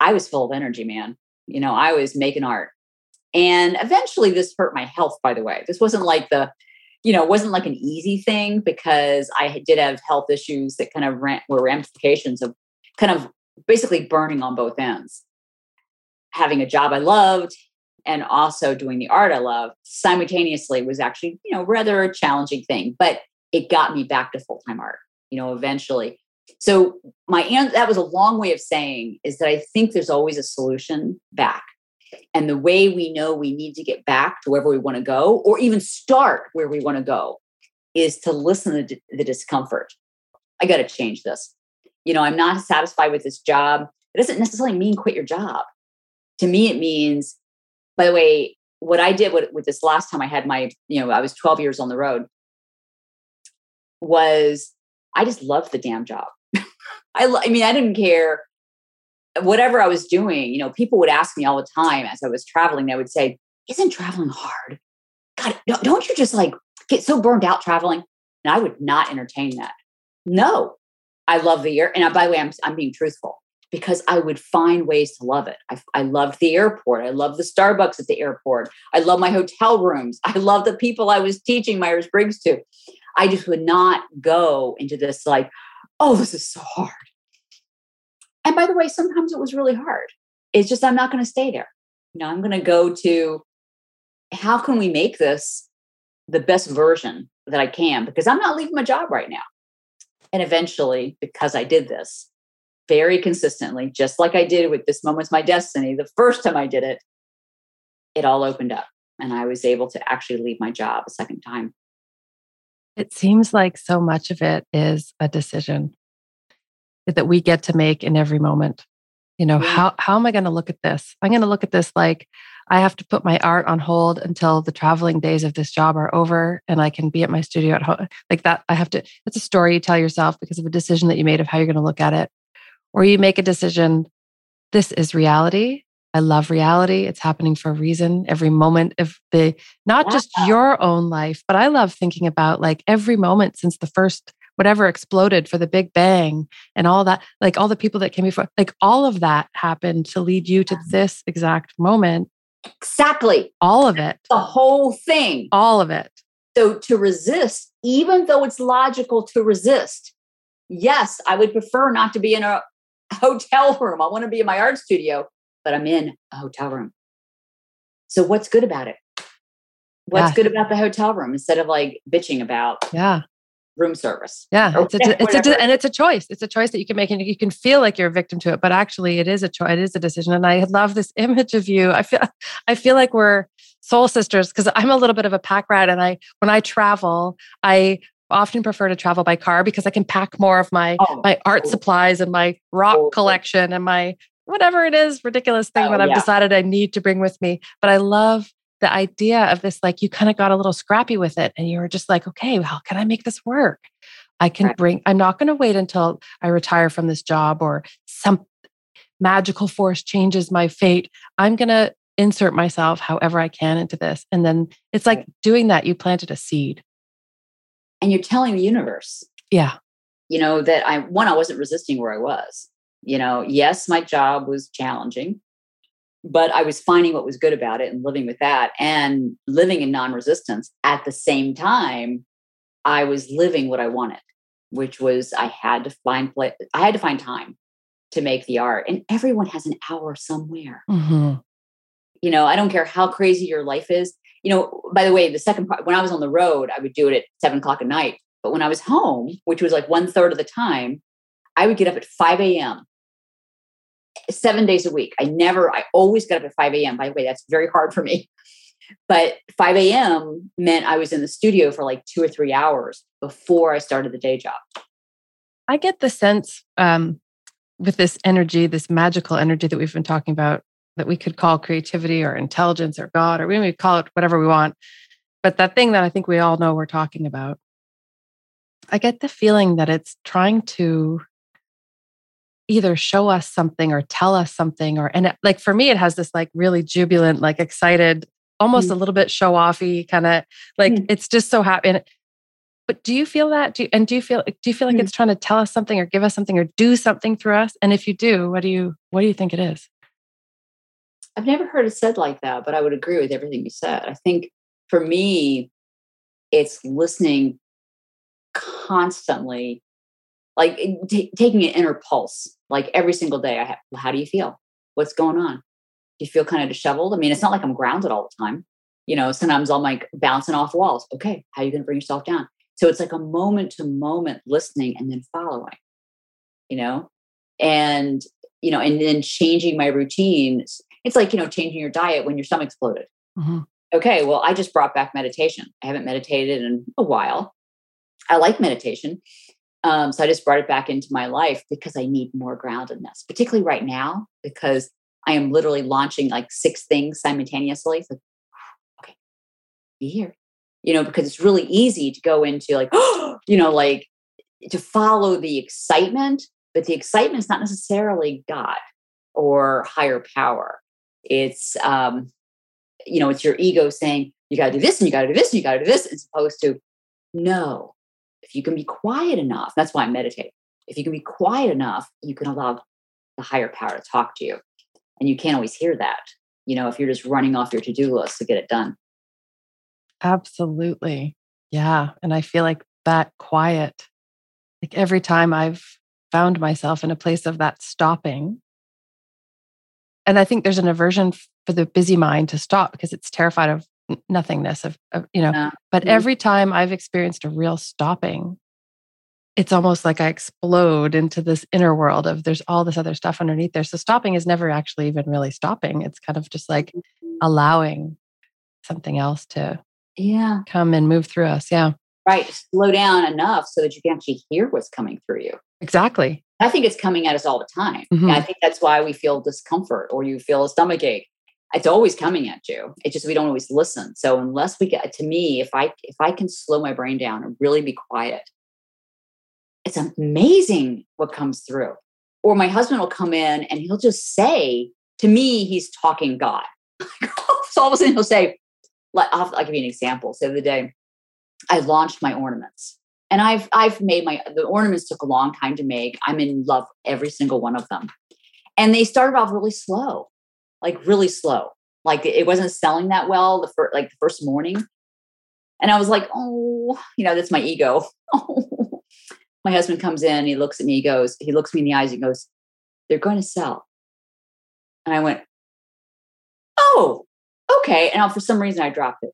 I was full of energy, man. You know, I was making art. And eventually this hurt my health, by the way. This wasn't like the you know, it wasn't like an easy thing because I did have health issues that kind of ran, were ramifications of kind of basically burning on both ends. Having a job I loved and also doing the art I love simultaneously was actually, you know, rather a challenging thing, but it got me back to full time art, you know, eventually. So my aunt, that was a long way of saying is that I think there's always a solution back. And the way we know we need to get back to wherever we want to go, or even start where we want to go, is to listen to the discomfort. I got to change this. You know, I'm not satisfied with this job. It doesn't necessarily mean quit your job. To me, it means, by the way, what I did with, with this last time I had my, you know, I was 12 years on the road, was I just loved the damn job. I, I mean, I didn't care whatever I was doing, you know, people would ask me all the time as I was traveling, they would say, Isn't traveling hard? God, don't you just like get so burned out traveling? And I would not entertain that. No, I love the air. And by the way, I'm, I'm being truthful because I would find ways to love it. I, I loved the airport. I love the Starbucks at the airport. I love my hotel rooms. I love the people I was teaching Myers Briggs to. I just would not go into this like, oh, this is so hard. And by the way, sometimes it was really hard. It's just, I'm not going to stay there. You know, I'm going to go to how can we make this the best version that I can? Because I'm not leaving my job right now. And eventually, because I did this very consistently, just like I did with This Moment's My Destiny, the first time I did it, it all opened up and I was able to actually leave my job a second time. It seems like so much of it is a decision that we get to make in every moment. You know, yeah. how how am I going to look at this? I'm going to look at this like I have to put my art on hold until the traveling days of this job are over and I can be at my studio at home. Like that, I have to, it's a story you tell yourself because of a decision that you made of how you're going to look at it. Or you make a decision, this is reality. I love reality. It's happening for a reason. Every moment of the, not just your own life, but I love thinking about like every moment since the first whatever exploded for the Big Bang and all that, like all the people that came before, like all of that happened to lead you to this exact moment. Exactly. All of it. The whole thing. All of it. So to resist, even though it's logical to resist, yes, I would prefer not to be in a hotel room. I want to be in my art studio, but I'm in a hotel room. So what's good about it? What's yeah. good about the hotel room instead of like bitching about yeah room service. Yeah, it's a, it's a, and it's a choice. It's a choice that you can make, and you can feel like you're a victim to it, but actually, it is a choice. It is a decision. And I love this image of you. I feel, I feel like we're soul sisters because I'm a little bit of a pack rat and I when I travel, I often prefer to travel by car because I can pack more of my oh, my art supplies and my rock oh, collection and my whatever it is ridiculous thing oh, that I've yeah. decided I need to bring with me. But I love the idea of this like you kind of got a little scrappy with it and you were just like, okay, how can I make this work? I can right. bring I'm not going to wait until I retire from this job or some magical force changes my fate. I'm going to insert myself however I can into this. And then it's like doing that, you planted a seed. And you're telling the universe. Yeah. You know, that I, one, I wasn't resisting where I was. You know, yes, my job was challenging, but I was finding what was good about it and living with that and living in non resistance. At the same time, I was living what I wanted, which was I had to find, I had to find time to make the art. And everyone has an hour somewhere. Mm-hmm. You know, I don't care how crazy your life is. You know, by the way, the second part, when I was on the road, I would do it at seven o'clock at night. But when I was home, which was like one third of the time, I would get up at 5 a.m. seven days a week. I never, I always got up at 5 a.m. By the way, that's very hard for me. But 5 a.m. meant I was in the studio for like two or three hours before I started the day job. I get the sense um, with this energy, this magical energy that we've been talking about, that we could call creativity or intelligence or God, or we may call it whatever we want. But that thing that I think we all know we're talking about, I get the feeling that it's trying to either show us something or tell us something, or, and it, like for me, it has this like really jubilant, like excited, almost mm. a little bit show offy kind of like mm. it's just so happy. And but do you feel that? Do you, and do you feel do you feel like mm-hmm. it's trying to tell us something or give us something or do something through us? And if you do, what do you what do you think it is? I've never heard it said like that, but I would agree with everything you said. I think for me, it's listening constantly, like t- taking an inner pulse, like every single day. I have, how do you feel? What's going on? Do you feel kind of disheveled? I mean, it's not like I'm grounded all the time. You know, sometimes I'm like bouncing off walls. Okay, how are you going to bring yourself down? So it's like a moment to moment listening and then following, you know, and, you know, and then changing my routine. It's like, you know, changing your diet when your stomach exploded. Mm-hmm. Okay, well, I just brought back meditation. I haven't meditated in a while. I like meditation. Um, so I just brought it back into my life because I need more groundedness, particularly right now, because I am literally launching like six things simultaneously. Like, okay, be here, you know, because it's really easy to go into like, you know, like to follow the excitement, but the excitement is not necessarily God or higher power. It's, um, you know, it's your ego saying, you got to do this and you got to do this and you got to do this, as opposed to, no, if you can be quiet enough, that's why I meditate. If you can be quiet enough, you can allow the higher power to talk to you. And you can't always hear that, you know, if you're just running off your to do list to get it done. Absolutely. Yeah. And I feel like that quiet, like every time I've found myself in a place of that stopping. And I think there's an aversion for the busy mind to stop because it's terrified of nothingness of, of you know yeah. but mm-hmm. every time i've experienced a real stopping it's almost like i explode into this inner world of there's all this other stuff underneath there so stopping is never actually even really stopping it's kind of just like mm-hmm. allowing something else to yeah come and move through us yeah right slow down enough so that you can actually hear what's coming through you exactly i think it's coming at us all the time mm-hmm. i think that's why we feel discomfort or you feel a stomach ache it's always coming at you. It's just we don't always listen. So unless we get to me if i if i can slow my brain down and really be quiet it's amazing what comes through. Or my husband will come in and he'll just say to me he's talking god. So all of a sudden he'll say I'll, I'll give you an example. So the other day I launched my ornaments, and I've I've made my the ornaments took a long time to make. I'm in love every single one of them, and they started off really slow, like really slow. Like it wasn't selling that well the first like the first morning, and I was like, oh, you know, that's my ego. my husband comes in, he looks at me, he goes, he looks me in the eyes, and goes, "They're going to sell," and I went, "Oh, okay. And I, for some reason I dropped it.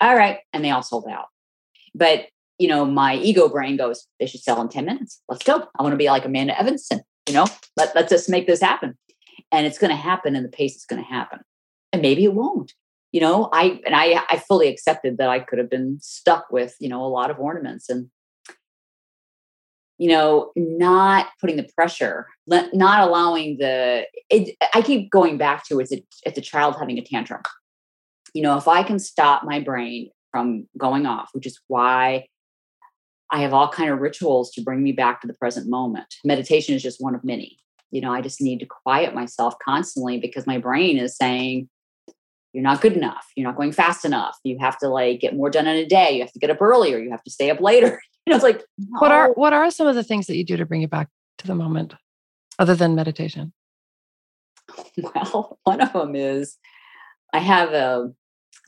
All right. And they all sold out. But, you know, my ego brain goes, they should sell in 10 minutes. Let's go. I want to be like Amanda Evanson, you know, let, let's just make this happen. And it's going to happen and the pace is going to happen. And maybe it won't. you know, I and I I fully accepted that I could have been stuck with, you know, a lot of ornaments and you know, not putting the pressure, not allowing the it, I keep going back to it's it's a child having a tantrum. You know, if I can stop my brain from going off, which is why I have all kind of rituals to bring me back to the present moment. Meditation is just one of many. You know, I just need to quiet myself constantly because my brain is saying, you're not good enough. You're not going fast enough. You have to like get more done in a day. You have to get up earlier. You have to stay up later. You know, it's like no. what are what are some of the things that you do to bring you back to the moment, other than meditation? Well, one of them is I have a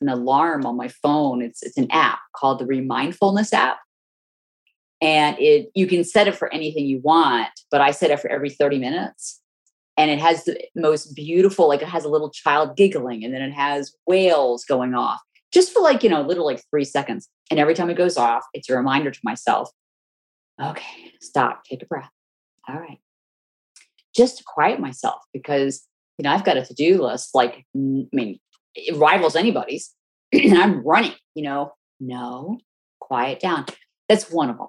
an alarm on my phone. It's it's an app called the Remindfulness app, and it you can set it for anything you want. But I set it for every thirty minutes, and it has the most beautiful like it has a little child giggling and then it has whales going off just for like you know little like three seconds. And every time it goes off it's a reminder to myself okay stop take a breath. All right. Just to quiet myself because you know i've got a to-do list like i mean it rivals anybody's and i'm running you know? No quiet down. That's one of them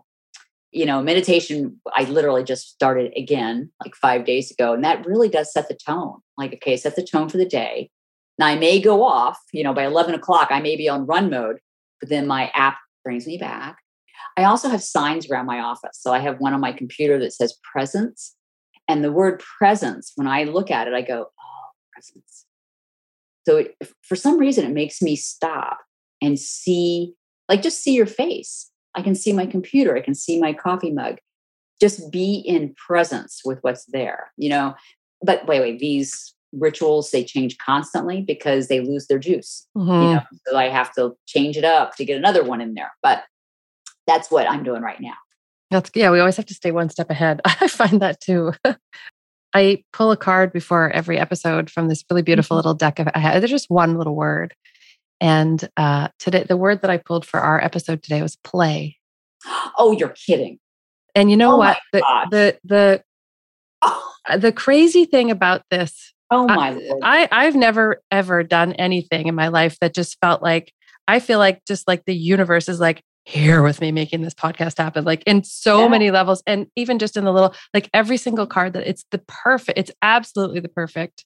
you know, meditation, I literally just started again like five days ago. And that really does set the tone. Like, okay, set the tone for the day. Now I may go off, you know, by 11 o'clock, I may be on run mode, but then my app brings me back. I also have signs around my office. So I have one on my computer that says presence. And the word presence, when I look at it, I go, oh, presence. So it, for some reason, it makes me stop and see, like, just see your face I can see my computer, I can see my coffee mug. Just be in presence with what's there, you know. But wait, wait, these rituals they change constantly because they lose their juice. Mm-hmm. You know, so I have to change it up to get another one in there. But that's what I'm doing right now. That's yeah, we always have to stay one step ahead. I find that too. I pull a card before every episode from this really beautiful mm-hmm. little deck of I have, there's just one little word. And uh, today, the word that I pulled for our episode today was play. Oh, you're kidding. And you know oh what? The, the, the, oh. the crazy thing about this. Oh my I, I, I've never ever done anything in my life that just felt like I feel like just like the universe is like here with me making this podcast happen like in so yeah. many levels and even just in the little like every single card that it's the perfect it's absolutely the perfect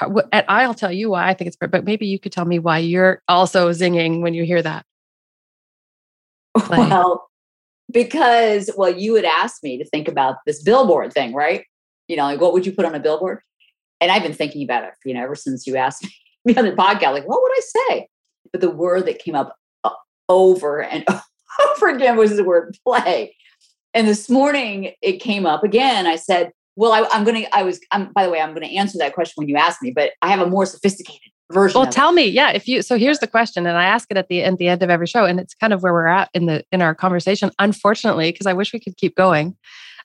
and I'll tell you why I think it's perfect, but maybe you could tell me why you're also zinging when you hear that. Play. Well, because, well, you had asked me to think about this billboard thing, right? You know, like what would you put on a billboard? And I've been thinking about it, you know, ever since you asked me on the podcast, like, what would I say? But the word that came up uh, over and over again was the word play. And this morning it came up again. I said, well, I, am going to, I was, I'm, by the way, I'm going to answer that question when you ask me, but I have a more sophisticated version. Well, tell it. me, yeah, if you, so here's the question, and I ask it at the, at the end of every show, and it's kind of where we're at in the, in our conversation, unfortunately, because I wish we could keep going.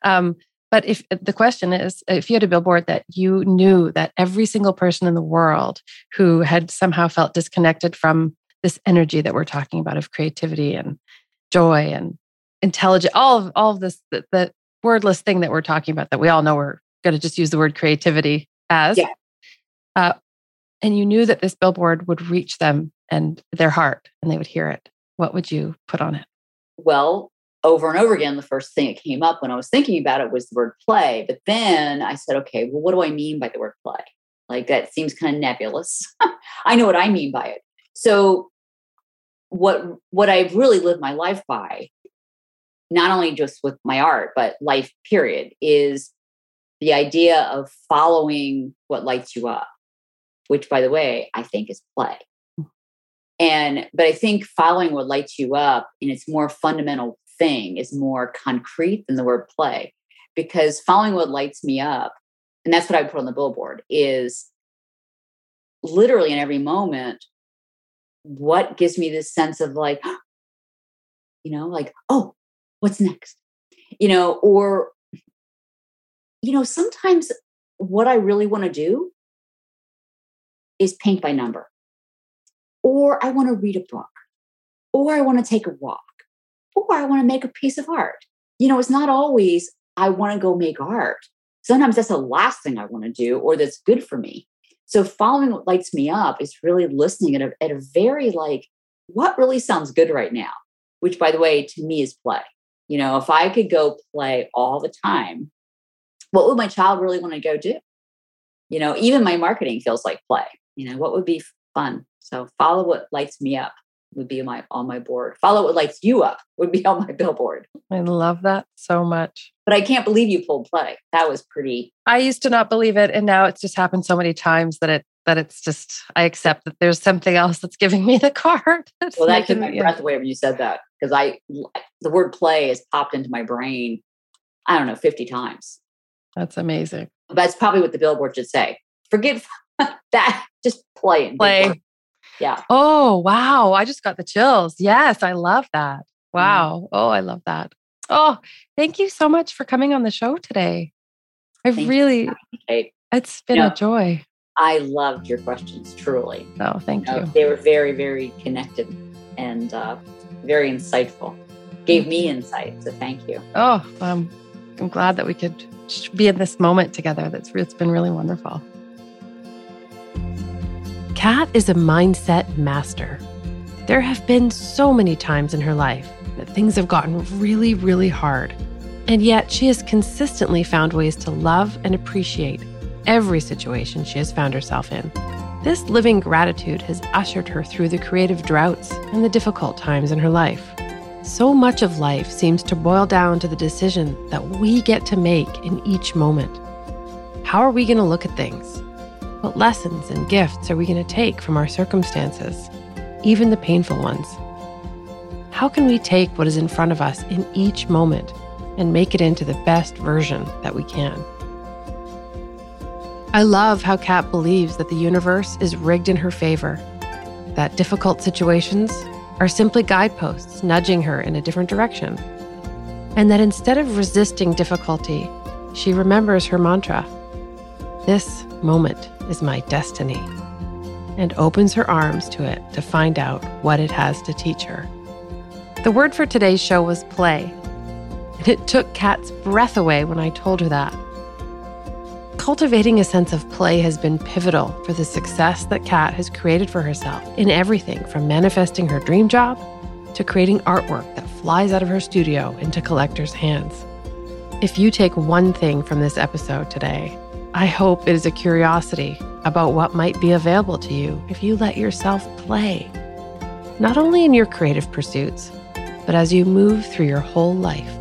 Um, but if the question is, if you had a billboard that you knew that every single person in the world who had somehow felt disconnected from this energy that we're talking about of creativity and joy and intelligent, all of all of this, that, the wordless thing that we're talking about that we all know we're going to just use the word creativity as. Yeah. Uh, and you knew that this billboard would reach them and their heart and they would hear it, what would you put on it? Well, over and over again, the first thing that came up when I was thinking about it was the word play. But then I said, okay, well, what do I mean by the word play? Like that seems kind of nebulous. I know what I mean by it. So what what I've really lived my life by not only just with my art, but life period, is the idea of following what lights you up, which, by the way, I think is play. And, but I think following what lights you up in its more fundamental thing is more concrete than the word play, because following what lights me up, and that's what I put on the billboard, is literally in every moment, what gives me this sense of like, you know, like, oh, what's next? You know or you know sometimes what i really want to do is paint by number. Or i want to read a book. Or i want to take a walk. Or i want to make a piece of art. You know it's not always i want to go make art. Sometimes that's the last thing i want to do or that's good for me. So following what lights me up is really listening at a, at a very like, what really sounds good right now? Which, by the way, to me is play. You know, if I could go play all the time, what would my child really want to go do? You know, even my marketing feels like play. You know, what would be fun? So follow what lights me up would be my on my board. Follow what lights you up would be on my billboard. I love that so much. But I can't believe you pulled play. That was pretty. I used to not believe it, and now it's just happened so many times that it that it's just I accept that there's something else that's giving me the card. well, that took my breath away when you said that because I the word play has popped into my brain. I don't know, fifty times. That's amazing. That's probably what the billboard should say. Forget that. Just play. Play. Yeah. Oh, wow. I just got the chills. Yes, I love that. Mm-hmm. Wow. Mm. Oh, I love that. Oh, thank you so much for coming on the show today. I thank really, you, it's been you know, a joy. I loved your questions, truly. Oh, thank you. Know, they were very, very connected and uh, very insightful. Gave me insight. So thank you. Oh, um, I'm glad that we could be in this moment together. That's it's been really wonderful. Kat is a mindset master. There have been so many times in her life that things have gotten really, really hard. And yet she has consistently found ways to love and appreciate every situation she has found herself in. This living gratitude has ushered her through the creative droughts and the difficult times in her life. So much of life seems to boil down to the decision that we get to make in each moment. How are we going to look at things? What lessons and gifts are we going to take from our circumstances, even the painful ones? How can we take what is in front of us in each moment and make it into the best version that we can? I love how Kat believes that the universe is rigged in her favor, that difficult situations are simply guideposts nudging her in a different direction, and that instead of resisting difficulty, she remembers her mantra This moment is my destiny, and opens her arms to it to find out what it has to teach her. The word for today's show was play, and it took Kat's breath away when I told her that. Cultivating a sense of play has been pivotal for the success that Kat has created for herself in everything from manifesting her dream job to creating artwork that flies out of her studio into collectors' hands. If you take one thing from this episode today, I hope it is a curiosity about what might be available to you if you let yourself play, not only in your creative pursuits, but as you move through your whole life.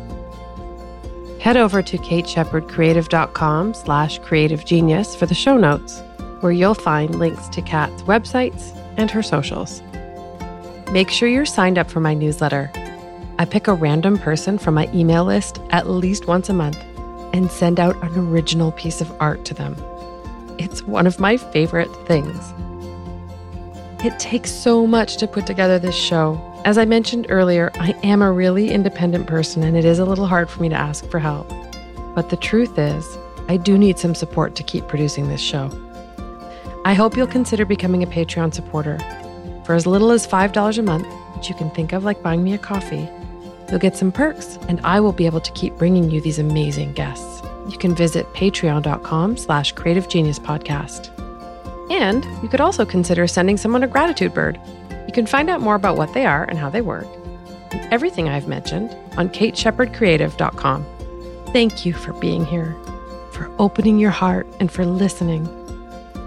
Head over to kateshepardcreative.com slash creative genius for the show notes, where you'll find links to Kat's websites and her socials. Make sure you're signed up for my newsletter. I pick a random person from my email list at least once a month and send out an original piece of art to them. It's one of my favorite things. It takes so much to put together this show. As I mentioned earlier, I am a really independent person and it is a little hard for me to ask for help. But the truth is, I do need some support to keep producing this show. I hope you'll consider becoming a Patreon supporter. For as little as $5 a month, which you can think of like buying me a coffee, You'll get some perks, and I will be able to keep bringing you these amazing guests. You can visit patreon.com slash creative genius podcast. And you could also consider sending someone a gratitude bird. You can find out more about what they are and how they work, and everything I've mentioned on kateshepardcreative.com. Thank you for being here, for opening your heart, and for listening.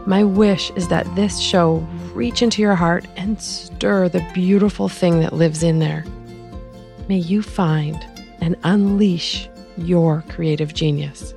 My wish is that this show reach into your heart and stir the beautiful thing that lives in there may you find and unleash your creative genius.